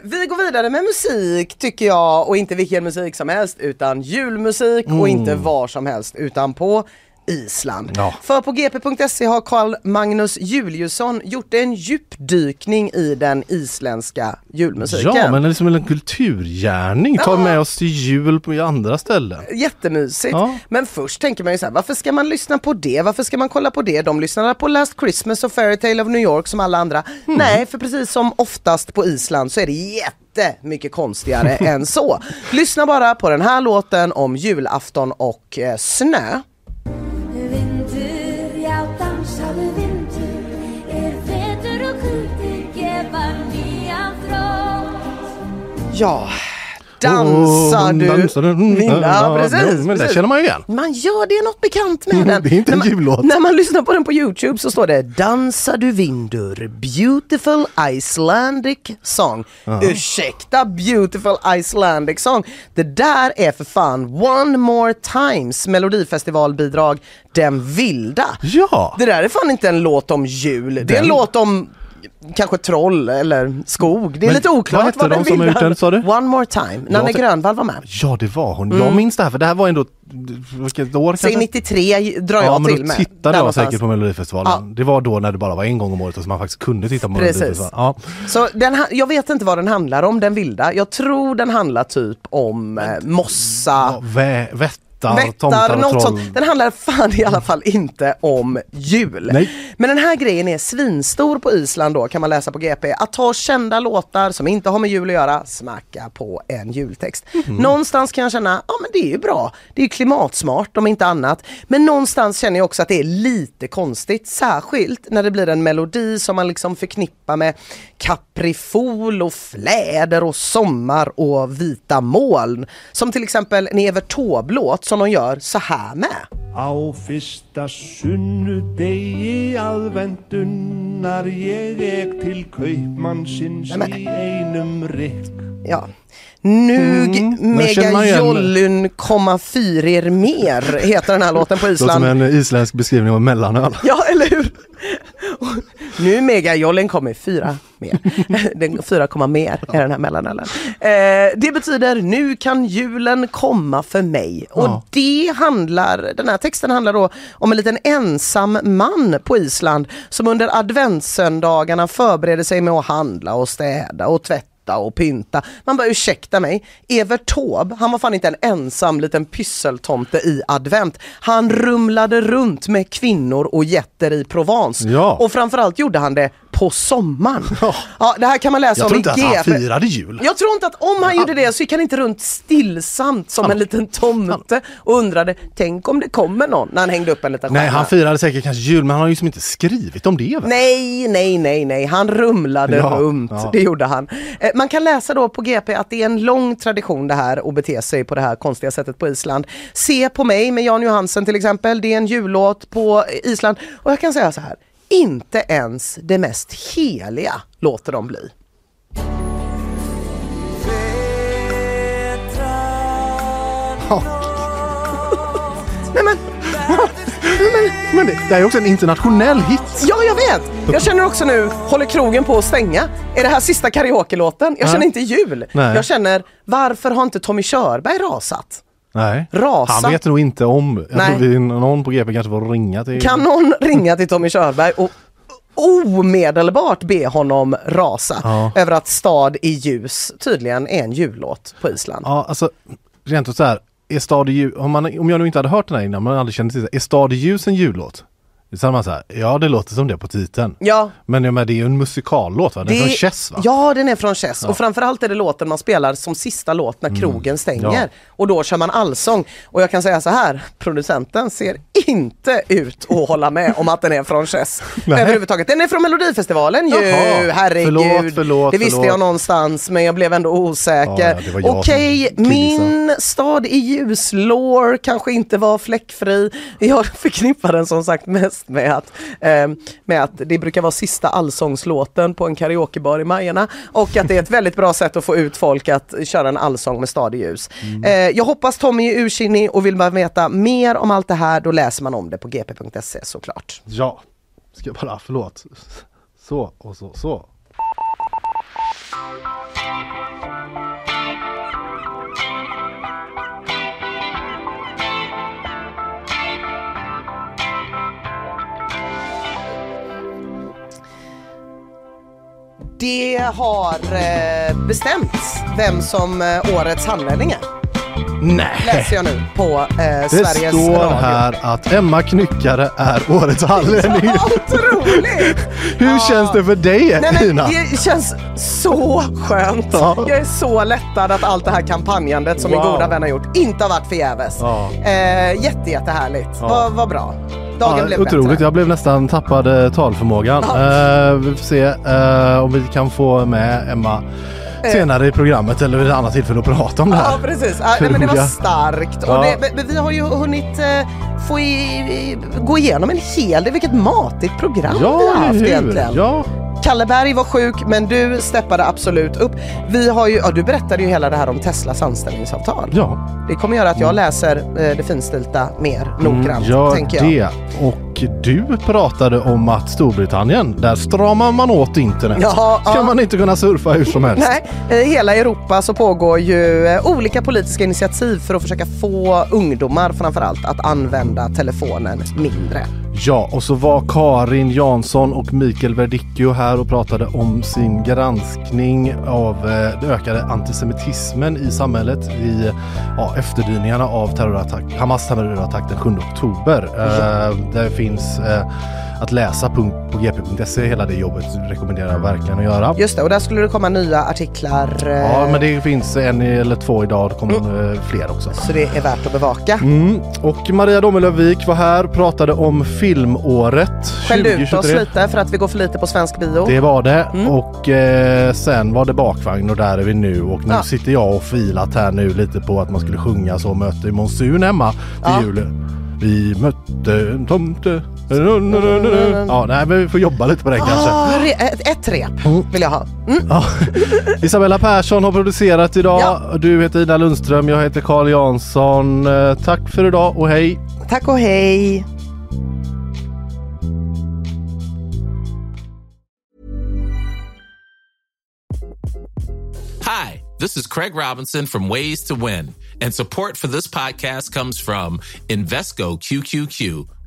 vi går vidare med musik tycker jag och inte vilken musik som helst utan julmusik och inte var som helst utan på Island. Ja. För på gp.se har Carl Magnus Juliusson gjort en djupdykning i den isländska julmusiken. Ja, men det är liksom en kulturgärning. Ta Ja. med oss till jul på andra ställen. Jättemysigt. Ja. Men först tänker man ju så här, varför ska man lyssna på det? Varför ska man kolla på det? De lyssnar på Last Christmas och Fairytale of New York som alla andra. Mm. Nej, för precis som oftast på Island så är det jättemycket konstigare än så. Lyssna bara på den här låten om julafton och eh, snö. Ja, dansar Åh, du dansar du? Mm, ja, precis, ja, Men det känner man ju igen. Man gör det är något bekant med den. Det är inte en man, jullåt. När man lyssnar på den på Youtube så står det Dansa du vindur, beautiful Icelandic song. Ursäkta, beautiful Icelandic song. Det där är för fan One More Times melodifestivalbidrag Den vilda. Ja! Det där är fan inte en låt om jul, det är en Den- låt om kanske troll eller skog. Det är Men lite oklart vad hette vad de den som gjort den, sa du? One More Time. Nanne Jag- Grönvall var med. Ja, det var hon. Mm. Jag minns det här för det här var ändå, vilket år Säg kanske? 93 drar Ja jag men till med. tittade Där jag säkert på Melodifestivalen. Ja. Det var då när det bara var en gång om året och så man faktiskt kunde titta på Precis. Melodifestivalen. Ja. Så den, jag vet inte vad den handlar om, den vilda. Jag tror den handlar typ om eh, mossa, Ja, vä, vättar, tomtar vättar, och något troll. sånt. Den handlar fan i alla fall inte om jul. Nej. Men den här grejen är svinstor på Island då kan man läsa på GP. Att ta kända låtar som inte har med jul att göra, smacka på en jultext. Mhm. Någonstans kan jag känna, ja men det är ju bra. Det är ju klimatsmart om inte annat. Men någonstans känner jag också att det är lite konstigt. Särskilt när det blir en melodi som man liksom förknippar med kaprifol och fläder och sommar och vita moln. Som till exempel en Evert Taube-låt som de gör så här med. Á fyrsta sunnudegi aðvendunar ég ek til kaupmannsins í einum rikk. Ja. Nu Mm, men känner man mega igen- jollun komma fyrer mer heter den här låten på Låter som Island. en isländsk beskrivning av mellanöl. Ja, eller hur? Nu mega jollen kommer fyra mer. Den fyra komma mer är den här mellanölen. Eh, det betyder nu kan julen komma för mig. Och Ja. det handlar, den här texten handlar då om en liten ensam man på Island som under adventssöndagarna förbereder sig med att handla och städa och tvätta och pynta. Man bara ursäkta mig, Evert Taube, han var fan inte en ensam liten pysseltomte i advent. Han rumlade runt med kvinnor och jätter i Provence. Ja. Och framförallt gjorde han det på sommaren. Ja, det här kan man läsa Jag om tror i inte att han GP. firade jul. Jag tror inte att om han gjorde det så gick han inte runt stillsamt som en liten tomte och undrade, tänk om det kommer någon när han hängde upp en liten Nej, stjärna. han firade säkert kanske jul, men han har ju som inte skrivit om det. Va? Nej, nej, nej, nej, han rumlade Ja, runt. ja. Det gjorde han. Eh, Man kan läsa då på GP att det är en lång tradition det här att bete sig på det här konstiga sättet på Island. Se på mig med Jan Johansen till exempel, det är en jullåt på Island. Och jag kan säga så här, inte ens det mest heliga låter de bli. Nej men, Men det, det är ju också en internationell hit. ja jag vet! Jag känner också nu, håller krogen på att stänga? Är det här sista karaoke-låten? Jag känner inte jul. Nej. Jag känner, varför har inte Tommy Körberg rasat? Nej. Rasa. Han vet nog inte om. Jag Nej. tror vi, någon på GP kanske får ringa till... Kan någon ringa till Tommy Körberg och omedelbart be honom rasa Ja. över att Stad i ljus tydligen är en jullåt på Island? Ja, alltså rent ut så här. Är stad i ljus, om, man, om jag nu inte hade hört den här innan, men aldrig kände till det. Är stad i ljus en jullåt? Så hade man så här, ja det låter som det på titeln. Ja, Men, ja, men det är ju en musikallåt va? Den är från Chess va? Ja, den är från Chess. Ja. Och framförallt är det låten man spelar som sista låt när Mm. krogen stänger. Ja. Och då kör man allsång. Och jag kan säga så här, producenten ser inte ut att hålla med om att den är från Chess. Överhuvudtaget. Den är från Melodifestivalen ju, Jaha. herregud. Förlåt, förlåt, det visste förlåt. jag någonstans men jag blev ändå osäker. Ja, ja, jag Okej, som min stad i ljuslår kanske inte var fläckfri. Jag förknippar den som sagt mest med att, eh, med att det brukar vara sista allsångslåten på en karaokebar i Majerna och att det är ett väldigt bra sätt att få ut folk att köra en allsång med stad i ljus. Mm. Eh, jag hoppas Tommy är ursinnig och vill man veta mer om allt det här då läser man om det på gp.se såklart. Ja. Ska jag bara, förlåt. Så och så, så. Det har eh, bestämts vem som eh, årets hallänning är. Nej! Läser jag nu på eh, Det Sveriges står Radio. här att Emma Knyckare är årets hallänning. Otroligt! Hur känns det för dig Nej, men Ina? det känns så skönt. Ja. Jag är så lättad att allt det här kampanjandet som min Wow. goda vän har gjort inte har varit förgäves. Ja. Eh, jätte, jättehärligt. Ja. Vad vad bra. Dagen Ja, blev otroligt, bättre. jag blev nästan tappad eh, talförmågan. Ja. Eh, vi får se eh, om vi kan få med Emma senare i programmet eller vid ett annat tillfälle att prata om det här. Ja precis, ja, nej, men det var starkt. Och det, vi har ju hunnit eh, få i, i, gå igenom en hel del, vilket matigt program vi har haft hur? egentligen. Ja, Kalle Berg var sjuk men du steppade absolut upp. Vi har ju, ja, du berättade ju hela det här om Teslas anställningsavtal. ja. Det kommer göra att jag läser eh, det finstilta mer noggrant, Mm, gör tänker jag. det. Och du pratade om att Storbritannien, där stramar man åt internet. Ja, Ska ja. man inte kunna surfa hur som helst. Nej, i hela Europa så pågår ju eh, olika politiska initiativ för att försöka få ungdomar framförallt att använda telefonen mindre. Ja, och så var Karin Jansson och Mikael Verdicchio här och pratade om sin granskning av eh, den ökade antisemitismen i samhället i ja, efterdyningarna av terrorattack, Hamas terrorattack den 7 oktober. Eh, det finns eh, att läsa på gp.se, hela det jobbet rekommenderar jag verkligen att göra. Just det, och där skulle det komma nya artiklar. eh, Ja, men det finns en eller två idag, det kommer eh, fler också. Så det är värt att bevaka. Mm. Och Maria Domelövik var här, pratade om filmåret Skällde ut oss 2023. lite för att vi går för lite på svensk bio. Det var det Mm. och eh, sen var det bakvagn och där är vi nu och nu Ja. sitter jag och filat här nu lite på att man skulle sjunga så mötte monsun hemma till Ja. julen. Vi mötte en tomte. Ja, nej men vi får jobba lite på den kanske. Ah, re- ett, ett rep Mm. vill jag ha. Mm. Ja. Isabella Persson har producerat idag. Ja. Du heter Ida Lundström, jag heter Carl Jansson. Eh, Tack för idag och hej! Tack och hej! Hi, this is Craig Robinson from Ways to Win, and support for this podcast comes from Invesco QQQ,